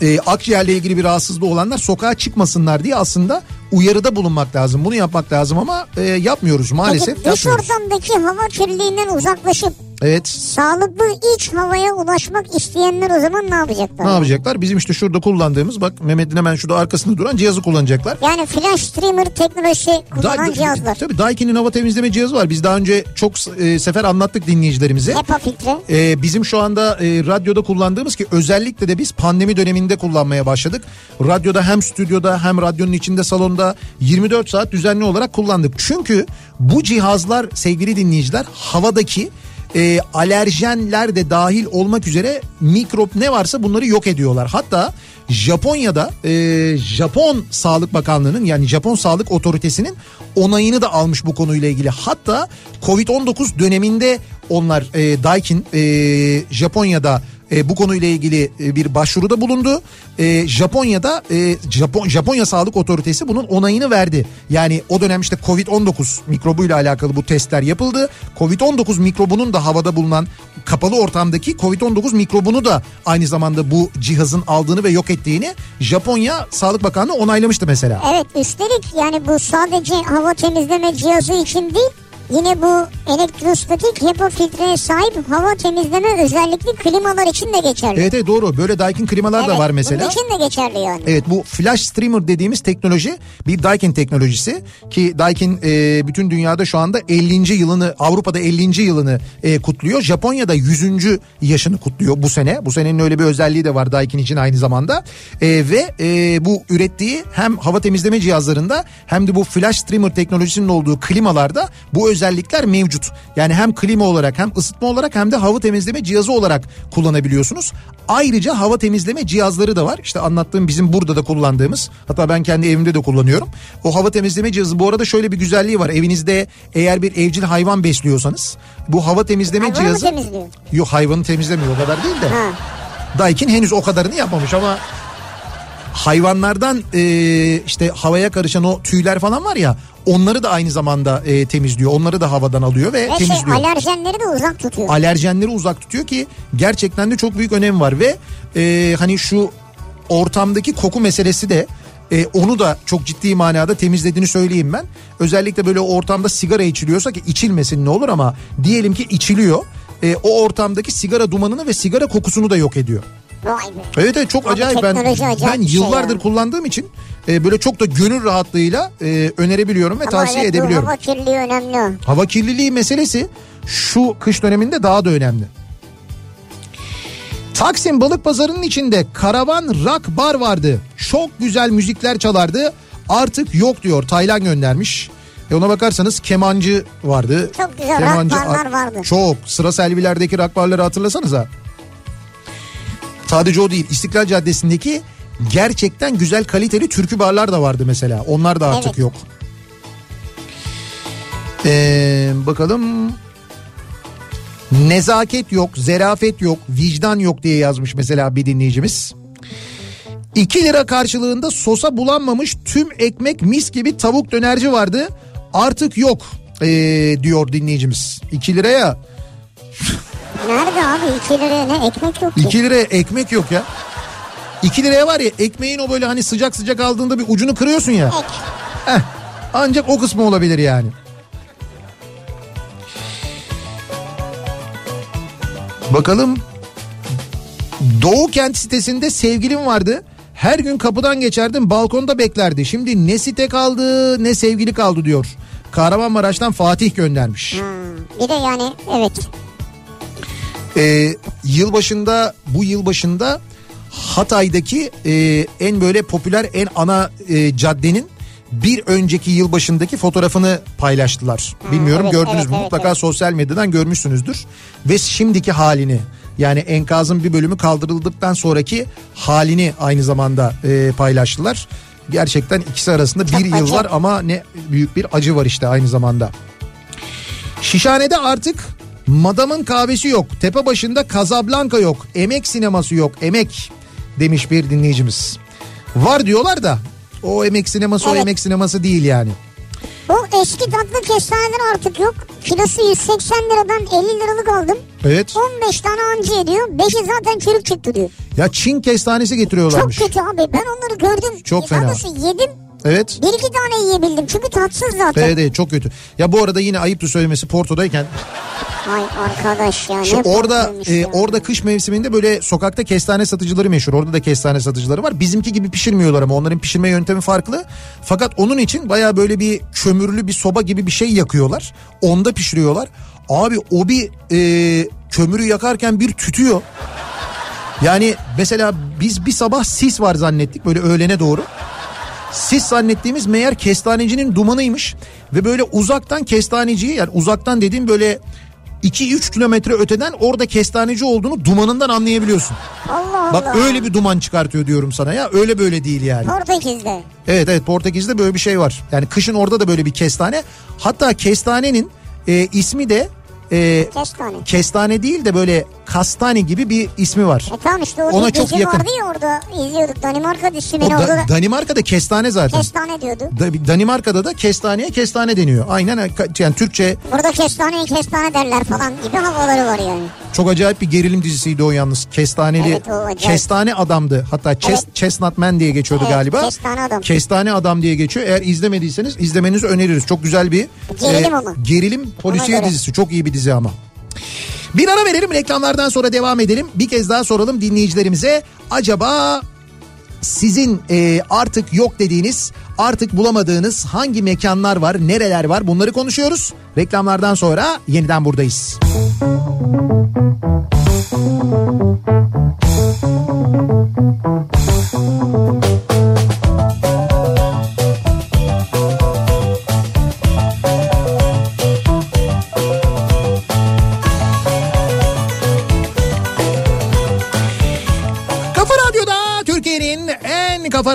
e, akciğerle ilgili bir rahatsızlığı olanlar sokağa çıkmasınlar diye aslında uyarıda bulunmak lazım. Bunu yapmak lazım ama e, yapmıyoruz maalesef Peki dış ortamdaki hava kirliliğinden uzaklaşıp Evet. sağlıklı iç havaya ulaşmak isteyenler o zaman ne yapacaklar? Ne yapacaklar? Bizim işte şurada kullandığımız bak Mehmet'in hemen şurada arkasında duran cihazı kullanacaklar. Yani flash streamer teknolojisi kullanan Da- cihazlar. Tabii Daikin'in hava temizleme cihazı var. Biz daha önce çok e, sefer anlattık dinleyicilerimize. HEPA filtre. Ee, bizim şu anda e, radyoda kullandığımız ki özellikle de biz pandemi döneminde kullanmaya başladık. Radyoda hem stüdyoda hem radyonun içinde salonda 24 saat düzenli olarak kullandık. Çünkü bu cihazlar sevgili dinleyiciler havadaki e, alerjenler de dahil olmak üzere mikrop ne varsa bunları yok ediyorlar. Hatta Japonya'da e, Japon Sağlık Bakanlığı'nın yani Japon Sağlık Otoritesi'nin onayını da almış bu konuyla ilgili. Hatta Covid-19 döneminde onlar e, Daikin e, Japonya'da e, bu konuyla ilgili e, bir başvuruda bulundu. E, Japonya'da e, Japon Japonya Sağlık Otoritesi bunun onayını verdi. Yani o dönem işte Covid-19 mikrobuyla alakalı bu testler yapıldı. Covid-19 mikrobunun da havada bulunan kapalı ortamdaki Covid-19 mikrobunu da aynı zamanda bu cihazın aldığını ve yok ettiğini Japonya Sağlık Bakanlığı onaylamıştı mesela. Evet üstelik yani bu sadece hava temizleme cihazı için değil yine bu elektrostatik HEPA filtreye sahip hava temizleme özellikli klimalar için de geçerli. Evet, evet doğru böyle Daikin klimalar da Evet, var mesela. Bunun için de geçerli yani. Evet bu flash streamer dediğimiz teknoloji bir Daikin teknolojisi ki Daikin e, bütün dünyada şu anda 50. yılını Avrupa'da 50. yılını e, kutluyor. Japonya'da 100. yaşını kutluyor bu sene. Bu senenin öyle bir özelliği de var Daikin için aynı zamanda. E, ve e, bu ürettiği hem hava temizleme cihazlarında hem de bu flash streamer teknolojisinin olduğu klimalarda bu özellikler mevcut. Yani hem klima olarak hem ısıtma olarak hem de hava temizleme cihazı olarak kullanabiliyorsunuz. Ayrıca hava temizleme cihazları da var. İşte anlattığım bizim burada da kullandığımız. Hatta ben kendi evimde de kullanıyorum. O hava temizleme cihazı bu arada şöyle bir güzelliği var. Evinizde eğer bir evcil hayvan besliyorsanız bu hava temizleme Hayvanı cihazı... temizliyor? Yok hayvanı temizlemiyor o kadar değil de. Ha. Daikin henüz o kadarını yapmamış ama hayvanlardan e, işte havaya karışan o tüyler falan var ya onları da aynı zamanda e, temizliyor. Onları da havadan alıyor ve, Ve şey temizliyor. alerjenleri de uzak tutuyor. Alerjenleri uzak tutuyor ki gerçekten de çok büyük önem var ve e, hani şu ortamdaki koku meselesi de e, onu da çok ciddi manada temizlediğini söyleyeyim ben. Özellikle böyle ortamda sigara içiliyorsa ki içilmesin ne olur ama diyelim ki içiliyor. E, o ortamdaki sigara dumanını ve sigara kokusunu da yok ediyor. Vay be. Evet evet çok Abi acayip. Ben, acayip ben şey yıllardır ya. kullandığım için e, böyle çok da gönül rahatlığıyla e, önerebiliyorum ve Ama tavsiye evet, edebiliyorum. hava kirliliği önemli. Hava kirliliği meselesi şu kış döneminde daha da önemli. Taksim Balık Pazarı'nın içinde Karavan Rock Bar vardı. Çok güzel müzikler çalardı. Artık yok diyor. Taylan göndermiş. E ona bakarsanız kemancı vardı. Çok güzel rock barlar vardı. Çok. Sıra Selviler'deki rock barları hatırlasanıza. Sadece o değil. İstiklal Caddesi'ndeki gerçekten güzel kaliteli türkü barlar da vardı mesela. Onlar da artık Evet. yok. Ee, bakalım. Nezaket yok, zerafet yok, vicdan yok diye yazmış mesela bir dinleyicimiz. 2 lira karşılığında sosa bulanmamış tüm ekmek mis gibi tavuk dönerci vardı. Artık yok ee, diyor dinleyicimiz. 2 liraya Nerede abi 2 liraya ne ekmek yok ki. 2 liraya ekmek yok ya. 2 liraya var ya ekmeğin o böyle hani sıcak sıcak aldığında bir ucunu kırıyorsun ya. Ek. Heh, ancak o kısmı olabilir yani. Bakalım. Doğu Kent sitesinde sevgilim vardı. Her gün kapıdan geçerdim balkonda beklerdi. Şimdi ne site kaldı ne sevgili kaldı diyor. Kahramanmaraş'tan Fatih göndermiş. Hmm, Bir de yani evet. Ee, yılbaşında bu yılbaşında Hatay'daki e, en böyle popüler en ana e, caddenin bir önceki yılbaşındaki fotoğrafını paylaştılar. Bilmiyorum evet, gördünüz evet, mü? evet, Mutlaka evet. sosyal medyadan görmüşsünüzdür. Ve şimdiki halini yani enkazın bir bölümü kaldırıldıktan sonraki halini aynı zamanda e, paylaştılar. Gerçekten ikisi arasında Çok bir yıl acı. var ama ne büyük bir acı var işte aynı zamanda. Şişhane'de artık Madam'ın kahvesi yok. Tepe başında Casablanca yok. Emek sineması yok. Emek demiş bir dinleyicimiz. Var diyorlar da o emek sineması o Evet. emek sineması değil yani. Bu eski tatlı kestaneler artık yok. Kilosu 180 liradan 50 liralık aldım. Evet. 15 tane anca ediyor. 5'i zaten çürük çıktı diyor. Ya Çin kestanesi Çok getiriyorlarmış. kötü abi. Ben onları gördüm. Çok fena. yedim. Evet. Bir iki tane yiyebildim. Çünkü tatsız zaten. Evet, evet çok kötü. Ya bu arada yine ayıptır söylemesi Porto'dayken Ay arkadaş ya. Ne orada e, ya. orada kış mevsiminde böyle sokakta kestane satıcıları meşhur. Orada da kestane satıcıları var. Bizimki gibi pişirmiyorlar ama onların pişirme yöntemi farklı. Fakat onun için baya böyle bir kömürlü bir soba gibi bir şey yakıyorlar. Onda pişiriyorlar. Abi o bir e, kömürü yakarken bir tütüyor. Yani mesela biz bir sabah sis var zannettik böyle öğlene doğru. Sis zannettiğimiz meğer kestanecinin dumanıymış. Ve böyle uzaktan kestaneciyi yani uzaktan dediğim böyle 2-3 kilometre öteden orada kestaneci olduğunu dumanından anlayabiliyorsun. Allah Allah. Bak öyle bir duman çıkartıyor diyorum sana ya öyle böyle değil yani. Portekiz'de. Evet evet Portekiz'de böyle bir şey var. Yani kışın orada da böyle bir kestane. Hatta kestanenin e, ismi de e, Kestane. kestane değil de böyle kastane gibi bir ismi var. E tamam işte o Ona çok yakın. vardı ya orada izliyorduk. Danimarka beni da- orada da Danimarka'da kestane zaten. kestane diyordu. Da- Danimarka'da da kestaneye kestane deniyor. Aynen yani Türkçe Burada kestaneye kestane derler falan gibi havaları var yani. çok acayip bir gerilim dizisiydi o yalnız. Kestaneli Evet, o acayip. kestane adamdı. Hatta Chest, Evet. Chestnut Man diye geçiyordu Evet, galiba. Kestane Adam. Kestane adam diye geçiyor. Eğer izlemediyseniz izlemenizi öneririz. Çok güzel bir Gerilim ama. gerilim polisiye dizisi. Çok iyi bir dizi ama. Bir ara verelim reklamlardan sonra devam edelim. Bir kez daha soralım dinleyicilerimize. Acaba sizin e, artık yok dediğiniz, artık bulamadığınız hangi mekanlar var, nereler var bunları konuşuyoruz. Reklamlardan sonra yeniden buradayız. Kafa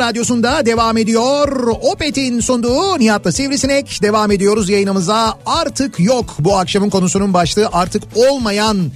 radyosunda devam ediyor. Opet'in sunduğu Nihat'la Sivrisinek devam ediyoruz yayınımıza. Artık yok bu akşamın konusunun başlığı artık olmayan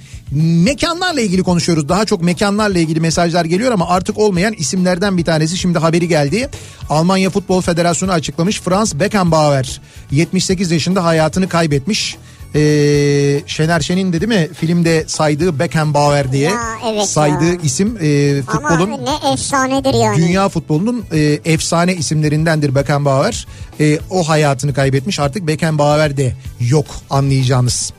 mekanlarla ilgili konuşuyoruz. Daha çok mekanlarla ilgili mesajlar geliyor ama artık olmayan isimlerden bir tanesi şimdi haberi geldi. Almanya Futbol Federasyonu açıklamış. Franz Beckenbauer 78 yaşında hayatını kaybetmiş. Ee, Şener Şen'in de değil mi filmde saydığı Beckenbauer diye Ya, evet saydığı ya. isim e, futbolun Ama ne efsanedir yani. dünya futbolunun e, efsane isimlerindendir Beckenbauer. E, o hayatını kaybetmiş artık Beckenbauer de yok anlayacağınız.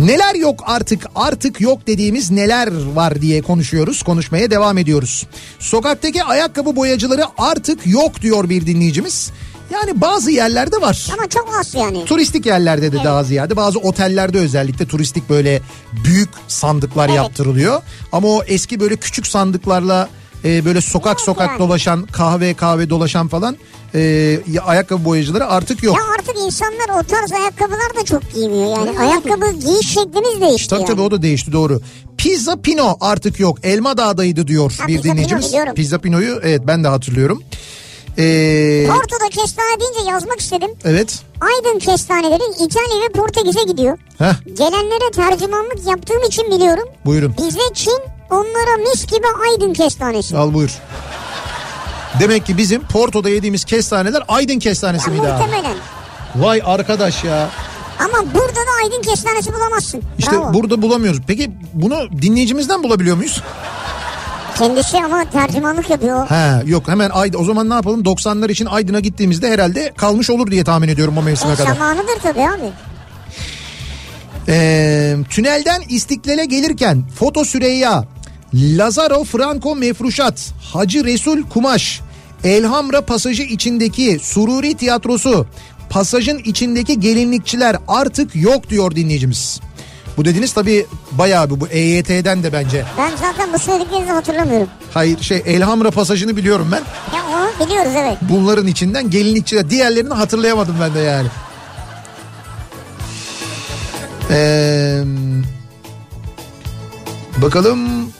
Neler yok artık artık yok dediğimiz neler var diye konuşuyoruz konuşmaya devam ediyoruz. Sokaktaki ayakkabı boyacıları artık yok diyor bir dinleyicimiz. Yani bazı yerlerde var. Ama çok az yani. Turistik yerlerde de Evet. daha ziyade bazı otellerde özellikle turistik böyle büyük sandıklar Evet. yaptırılıyor. Ama o eski böyle küçük sandıklarla e, böyle sokak Yok sokak yani. dolaşan kahve kahve dolaşan falan e, ya- ayakkabı boyacıları artık yok. Ya artık insanlar o tarz ayakkabılar da çok giymiyor yani. Ayakkabı giyiş şeklimiz değişti Tabii yani. tabii o da değişti doğru. Pizza Pino artık yok. Elma Dağ'daydı diyor Ha, bir Pizza Pino dinleyicimiz. biliyorum. Pizza Pino'yu evet ben de hatırlıyorum. Ee, Porto'da kestane deyince yazmak istedim. evet. Aydın kestaneleri İtalya ve Portekiz'e gidiyor. Heh, Gelenlere tercümanlık yaptığım için biliyorum. buyurun. Bize Çin onlara mis gibi Aydın kestanesi. Al buyur. Demek ki bizim Porto'da yediğimiz kestaneler Aydın kestanesi Ya miydi abi? muhtemelen. Vay arkadaş ya. Ama burada da Aydın kestanesi bulamazsın. İşte Bravo. burada bulamıyoruz. Peki bunu dinleyicimizden bulabiliyor muyuz? Kendisi ama tercümanlık yapıyor. He yok hemen Aydın. O zaman ne yapalım 90'lar için Aydın'a gittiğimizde herhalde kalmış olur diye tahmin ediyorum o mevsime E, kadar. zamanıdır tabii abi. Ee, tünelden İstiklal'e gelirken Foto Süreyya, Lazaro Franco Mefruşat, Hacı Resul Kumaş, Elhamra pasajı içindeki Sururi Tiyatrosu, pasajın içindeki gelinlikçiler artık yok diyor dinleyicimiz. Bu dediniz tabii bayağı bir bu EYT'den de bence. Ben zaten bu söylediklerinizi hatırlamıyorum. Hayır şey Elhamra pasajını biliyorum ben. Ya onu biliyoruz evet. Bunların içinden gelinlikçiler. Diğerlerini hatırlayamadım ben de yani. Ee, bakalım.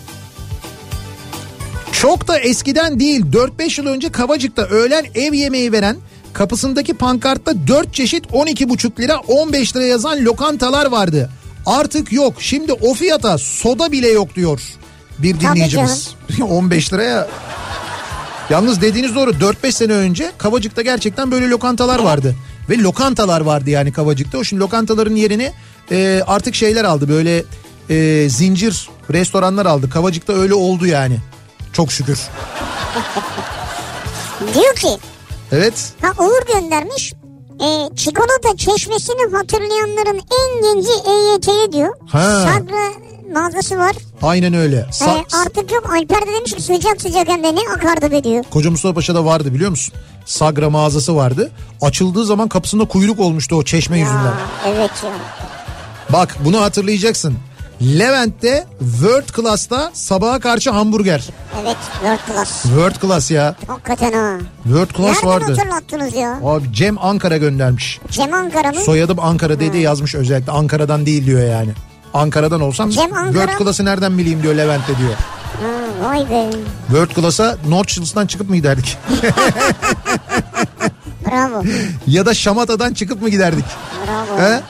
Çok da eskiden değil 4-5 yıl önce Kavacık'ta öğlen ev yemeği veren kapısındaki pankartta 4 çeşit 12,5 lira 15 lira yazan lokantalar vardı. Artık yok şimdi o fiyata soda bile yok diyor bir dinleyicimiz. 15 [laughs] liraya Yalnız dediğiniz doğru 4-5 sene önce Kavacık'ta gerçekten böyle lokantalar vardı. Ve lokantalar vardı yani Kavacık'ta. O şimdi lokantaların yerini e, artık şeyler aldı böyle e, zincir restoranlar aldı. Kavacık'ta öyle oldu yani. Çok şükür. Diyor ki Evet. ha Uğur göndermiş. E, çikolata çeşmesini hatırlayanların en genci EYT'ye diyor. Ha. Sagra mağazası var. Aynen öyle. E, Sa- artık yok Alper de demiş ki sıcak sıcak hem de ne akardı be diyor. Koca Mustafa Paşa'da vardı biliyor musun? Sagra mağazası vardı. Açıldığı zaman kapısında kuyruk olmuştu o çeşme yüzünden. Ya, evet ya. Bak bunu hatırlayacaksın. Levent'te World Class'ta sabaha karşı hamburger. Evet world class. World Class ya. Hakikaten ha. World Class Nereden vardı. hatırlattınız ya? Abi Cem Ankara göndermiş. Cem Ankara mı? Soyadım Ankara dedi yazmış özellikle. Ankara'dan değil diyor yani. Ankara'dan olsam Cem Ankara- World Class'ı nereden bileyim diyor Levent'te diyor. Ha, vay be. World Class'a North Shills'tan çıkıp mı giderdik? [laughs] Bravo. ya da Şamata'dan çıkıp mı giderdik? Bravo. He?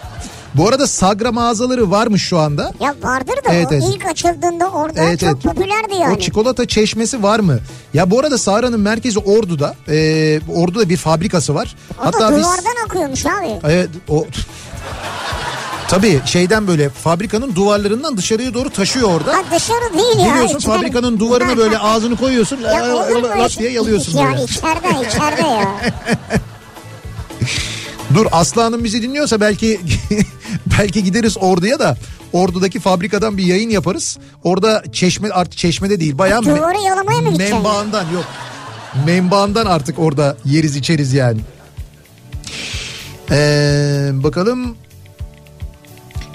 Bu arada Sagra mağazaları varmış şu anda. Ya vardır da Evet, o evet. ilk açıldığında orada Evet, çok evet. popülerdi yani. O çikolata çeşmesi var mı? Ya bu arada Sahra'nın merkezi Ordu'da. Ee, Ordu'da bir fabrikası var. o da duvardan akıyormuş abi. Evet o [laughs] Tabii şeyden böyle fabrikanın duvarlarından dışarıya doğru taşıyor orada. Ha dışarı değil ya. Geliyorsun içeri. fabrikanın duvarına böyle ağzını koyuyorsun. Ya öyle lat şey? diye yalıyorsun Ya böyle. içeride içeride ya. [laughs] Dur Aslı Hanım bizi dinliyorsa belki [laughs] belki gideriz orduya da Ordu'daki fabrikadan bir yayın yaparız. Orada çeşme artık çeşmede değil bayağı me- mı? Menbaından yok. Menbaından artık orada yeriz içeriz yani. Ee, bakalım.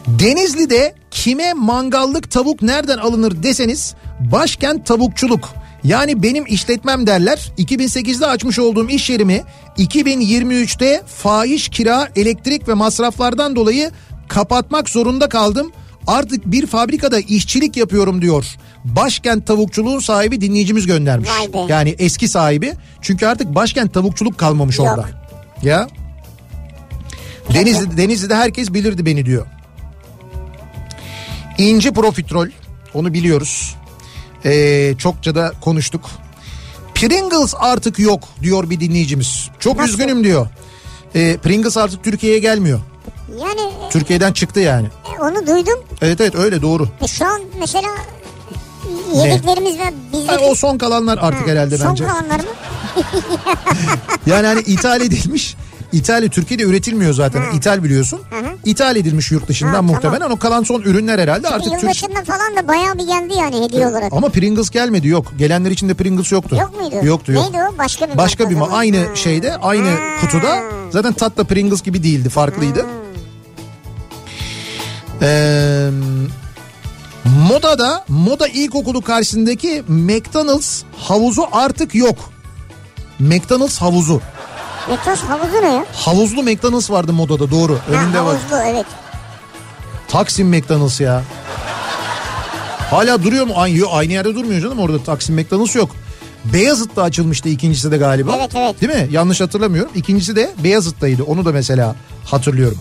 Denizli'de kime mangallık tavuk nereden alınır deseniz başkent tavukçuluk. Yani benim işletmem derler. 2008'de açmış olduğum iş yerimi 2023'te fahiş kira, elektrik ve masraflardan dolayı kapatmak zorunda kaldım. Artık bir fabrikada işçilik yapıyorum diyor. Başkent tavukçuluğun sahibi dinleyicimiz göndermiş. Yani eski sahibi. Çünkü artık başkent tavukçuluk kalmamış Yok. orada. Ya. Denizli, Denizli'de herkes bilirdi beni diyor. İnci profiterol onu biliyoruz. Ee, çokça da konuştuk. Pringles artık yok diyor bir dinleyicimiz. Çok Nasıl? üzgünüm diyor. Ee, Pringles artık Türkiye'ye gelmiyor. Yani Türkiye'den çıktı yani. e, onu duydum. Evet evet öyle doğru. E, şu an mesela yediklerimiz ve bizdeki... o son kalanlar artık Ha, herhalde son bence. kalanlar mı? [laughs] [laughs] Yani hani ithal edilmiş İtalya Türkiye'de üretilmiyor zaten. İthal biliyorsun. İthal edilmiş yurt dışından Ha, muhtemelen. tamam. O kalan son ürünler herhalde artık Türk... Yılbaşında falan da bayağı bir geldi yani hediye olarak. Ama Pringles gelmedi yok. Gelenler içinde Pringles yoktu. Yok muydu? Yoktu yok. Neydi o? Başka bir Başka bir ma- aynı Ha. şeyde aynı kutuda zaten tat da Pringles gibi değildi farklıydı. Ee, modada moda ilkokulu karşısındaki McDonald's havuzu artık yok. McDonald's havuzu. Metos havuzu ne ya? Havuzlu McDonald's vardı modada doğru. Önünde ha, var. havuzlu evet. Taksim McDonald's ya. Hala duruyor mu? Aynı, aynı yerde durmuyor canım orada Taksim McDonald's yok. Beyazıt'ta açılmıştı ikincisi de galiba. Evet, evet. Değil mi? Yanlış hatırlamıyorum. İkincisi de Beyazıt'taydı. Onu da mesela hatırlıyorum.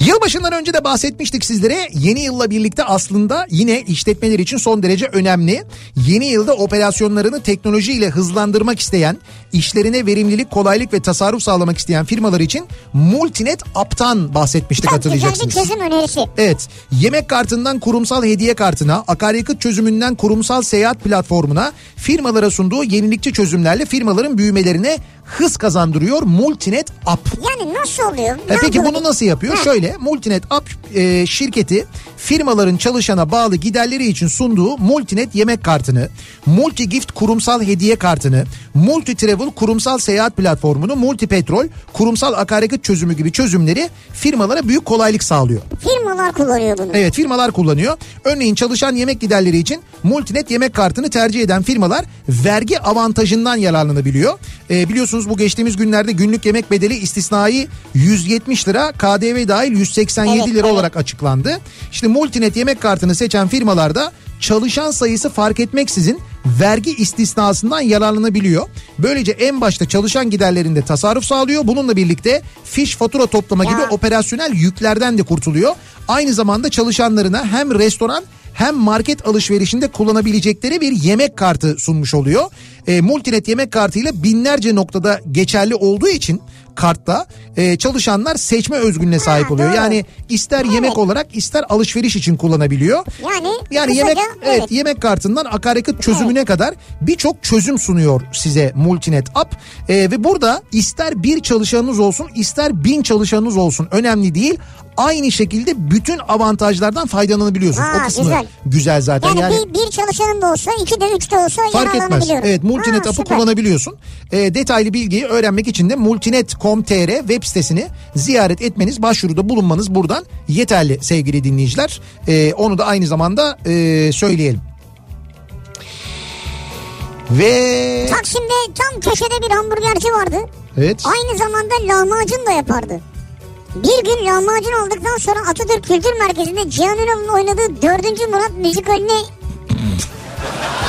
Yılbaşından önce de bahsetmiştik sizlere. Yeni yılla birlikte aslında yine işletmeler için son derece önemli. Yeni yılda operasyonlarını teknolojiyle hızlandırmak isteyen, işlerine verimlilik, kolaylık ve tasarruf sağlamak isteyen firmalar için Multinet App'tan bahsetmiştik Çok güzel bir hatırlayacaksınız. çözüm önerisi. Evet yemek kartından kurumsal hediye kartına akaryakıt çözümünden kurumsal seyahat platformuna firmalara sunduğu yenilikçi çözümlerle firmaların büyümelerine hız kazandırıyor Multinet App. Yani nasıl oluyor? E Ne peki yapıyor? bunu nasıl yapıyor? Ha. Şöyle Multinet App e, şirketi firmaların çalışana bağlı giderleri için sunduğu Multinet yemek kartını, Multi Gift kurumsal hediye kartını, Multi Travel kurumsal seyahat platformunu, Multi Petrol kurumsal akaryakıt çözümü gibi çözümleri firmalara büyük kolaylık sağlıyor. Firmalar kullanıyor bunu. Evet firmalar kullanıyor. Örneğin çalışan yemek giderleri için Multinet yemek kartını tercih eden firmalar vergi avantajından yararlanabiliyor. Ee, biliyorsunuz bu geçtiğimiz günlerde günlük yemek bedeli istisnai 170 lira KDV dahil 187 Evet, lira evet. olarak açıklandı. İşte Multinet yemek kartını seçen firmalarda çalışan sayısı fark etmeksizin vergi istisnasından yararlanabiliyor. Böylece en başta çalışan giderlerinde tasarruf sağlıyor. Bununla birlikte fiş fatura toplama Ya. gibi operasyonel yüklerden de kurtuluyor. Aynı zamanda çalışanlarına hem restoran hem market alışverişinde kullanabilecekleri bir yemek kartı sunmuş oluyor. E, Multinet yemek kartıyla binlerce noktada geçerli olduğu için kartta e, çalışanlar seçme özgürlüğüne sahip oluyor. doğru. Yani ister Evet. yemek olarak ister alışveriş için kullanabiliyor. Yani, Yani kısaca, yemek evet. evet. yemek kartından akaryakıt çözümüne kadar birçok çözüm sunuyor size Multinet App. Ee, ve burada ister bir çalışanınız olsun ister bin çalışanınız olsun önemli değil. Aynı şekilde bütün avantajlardan faydalanabiliyorsunuz. Ha, o kısmı güzel. güzel, zaten. Yani, Yani, bir, bir çalışanın da olsa iki de üç de olsa fark etmez. Evet Multinet Ha, App'ı kullanabiliyorsun. Ee, detaylı bilgiyi öğrenmek için de multinet.com.tr web sitesini ziyaret etmeniz, başvuruda bulunmanız buradan yeterli sevgili dinleyiciler. Ee, onu da aynı zamanda e, söyleyelim. Ve Taksim'de tam köşede bir hamburgerci vardı. evet Aynı zamanda lahmacun da yapardı. Bir gün lahmacun aldıktan sonra Atatürk Kültür Merkezi'nde Cihan Ünal'ın oynadığı 4. Murat müzikalini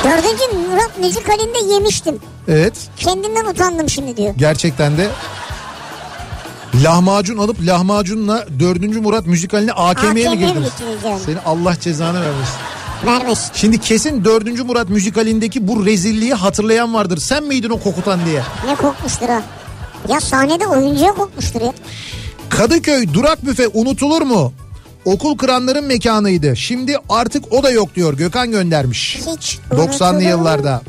4. Murat müzikalinde yemiştim. evet Kendimden utandım şimdi diyor. gerçekten de lahmacun alıp lahmacunla 4. Murat müzikaline AKM'ye mi girdiniz? yani? Seni Allah cezanı vermesin. Vermiş. Şimdi kesin 4. Murat müzikalindeki bu rezilliği hatırlayan vardır. Sen miydin o kokutan diye. Ne kokmuştur ha. Ya sahnede oyuncuya kokmuştur ya. Kadıköy durak büfe unutulur mu? Okul kıranların mekanıydı. Şimdi artık o da yok diyor Gökhan göndermiş. Hiç 90'lı unutulur mu? yıllarda.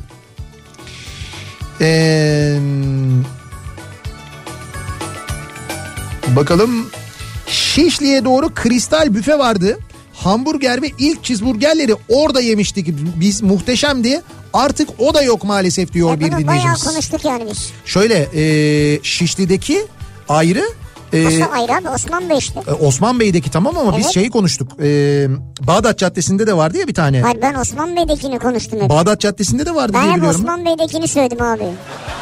Ee, bakalım Şişli'ye doğru kristal büfe vardı. Hamburger ve ilk cheeseburgerleri orada yemiştik. Biz muhteşemdi. Artık o da yok maalesef diyor Ya bir bunu bayağı dinleyicimiz. konuştuk yani biz. Şöyle e, Şişli'deki ayrı. E, Nasıl ayrı abi Osman Bey işte. e, Osman Bey'deki tamam ama biz Evet. şeyi konuştuk. E, Bağdat Caddesi'nde de vardı ya bir tane. Hayır ben Osman Bey'dekini konuştum hep. Bağdat Caddesi'nde de vardı Ben diye biliyorum. Osman Bey'dekini söyledim abi.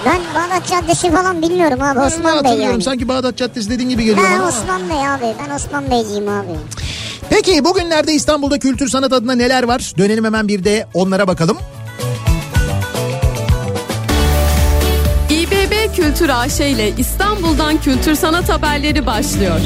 Ben Bağdat Caddesi falan bilmiyorum abi Ben Osman Bey yani. Sanki Bağdat Caddesi dediğin gibi geliyor Ben bana. Osman Bey abi. Ben Osman Beyciyim abi. Peki bugünlerde İstanbul'da kültür sanat adına neler var? Dönelim hemen bir de onlara bakalım. Kültür AŞ ile İstanbul'dan kültür sanat haberleri başlıyor.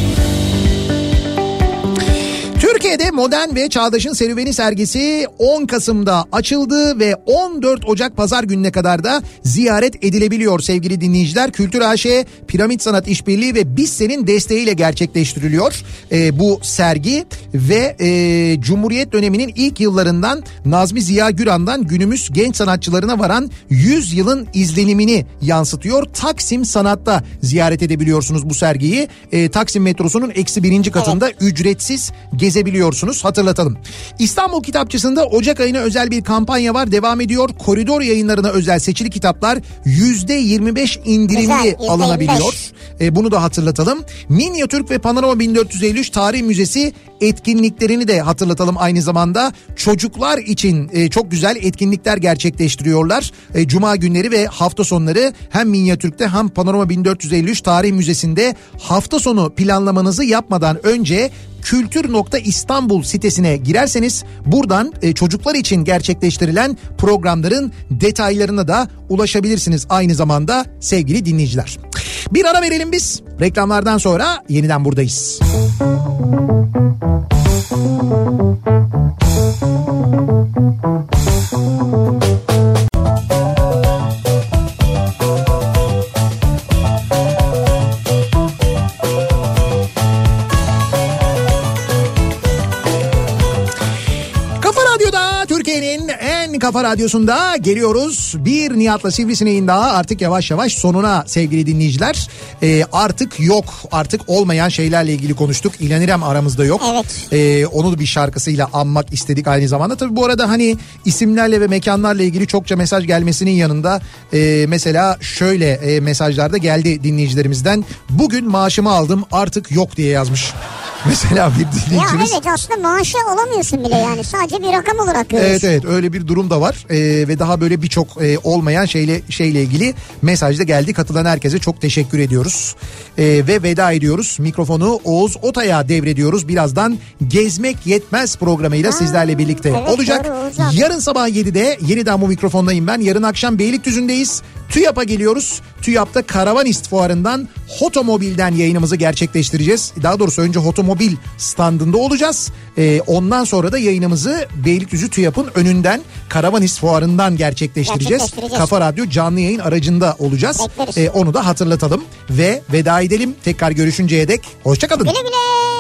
Türkiye'de modern ve çağdaşın serüveni sergisi 10 Kasım'da açıldı ve 14 Ocak pazar gününe kadar da ziyaret edilebiliyor sevgili dinleyiciler. Kültür AŞ, Piramit Sanat İşbirliği ve BİSSE'nin desteğiyle gerçekleştiriliyor e, bu sergi ve e, Cumhuriyet döneminin ilk yıllarından Nazmi Ziya Güran'dan günümüz genç sanatçılarına varan 100 yılın izlenimini yansıtıyor. Taksim Sanat'ta ziyaret edebiliyorsunuz bu sergiyi. E, Taksim metrosunun eksi birinci katında evet. ücretsiz gezebiliyorsunuz hatırlatalım. İstanbul Kitapçısı'nda Ocak ayına özel bir kampanya var devam ediyor. Koridor yayınlarına özel seçili kitaplar %25 indirimli Güzel, alınabiliyor. E, bunu da hatırlatalım. Minyatürk ve Panorama 1453 Tarih Müzesi etkinliklerini de hatırlatalım aynı zamanda. Çocuklar için e, çok güzel etkinlikler gerçekleştiriyorlar. E, Cuma günleri ve hafta sonları hem Minyatürk'te hem Panorama 1453 Tarih Müzesi'nde hafta sonu planlamanızı yapmadan önce kültür.istanbul sitesine girerseniz buradan e, çocuklar için gerçekleştirilen programların detaylarına da ulaşabilirsiniz aynı zamanda sevgili dinleyiciler. Bir ara verelim biz. Reklamlardan sonra yeniden buradayız. Kafa Radyosu'nda geliyoruz. Bir Nihat'la Sivrisineğin daha artık yavaş yavaş sonuna sevgili dinleyiciler. Ee, artık yok artık olmayan şeylerle ilgili konuştuk. İlhan İrem aramızda yok. Evet. Ee, onu bir şarkısıyla anmak istedik aynı zamanda. Tabii bu arada hani isimlerle ve mekanlarla ilgili çokça mesaj gelmesinin yanında e, mesela şöyle e, mesajlarda geldi dinleyicilerimizden. Bugün maaşımı aldım artık yok diye yazmış. [laughs] Mesela bir dinleyicimiz. Ya evet aslında maaşı alamıyorsun bile yani sadece bir rakam olarak görüyorsun. Evet evet öyle bir durum da var ee, ve daha böyle birçok e, olmayan şeyle şeyle ilgili mesaj da geldi. Katılan herkese çok teşekkür ediyoruz ee, ve veda ediyoruz. Mikrofonu Oğuz Otay'a devrediyoruz. Birazdan Gezmek Yetmez programıyla ha, sizlerle birlikte evet, olacak. Doğru, Yarın sabah 7'de yeniden bu mikrofondayım ben. Yarın akşam Beylikdüzü'ndeyiz. TÜYAP'a geliyoruz. TÜYAP'ta Karavanist Fuarı'ndan Hotomobil'den yayınımızı gerçekleştireceğiz. Daha doğrusu önce Hotomobil standında olacağız. Ee, ondan sonra da yayınımızı Beylikdüzü TÜYAP'ın önünden Karavanist Fuarı'ndan gerçekleştireceğiz. gerçekleştireceğiz. Kafa Radyo canlı yayın aracında olacağız. Ee, onu da hatırlatalım ve veda edelim. Tekrar görüşünceye dek hoşçakalın. Güle güle.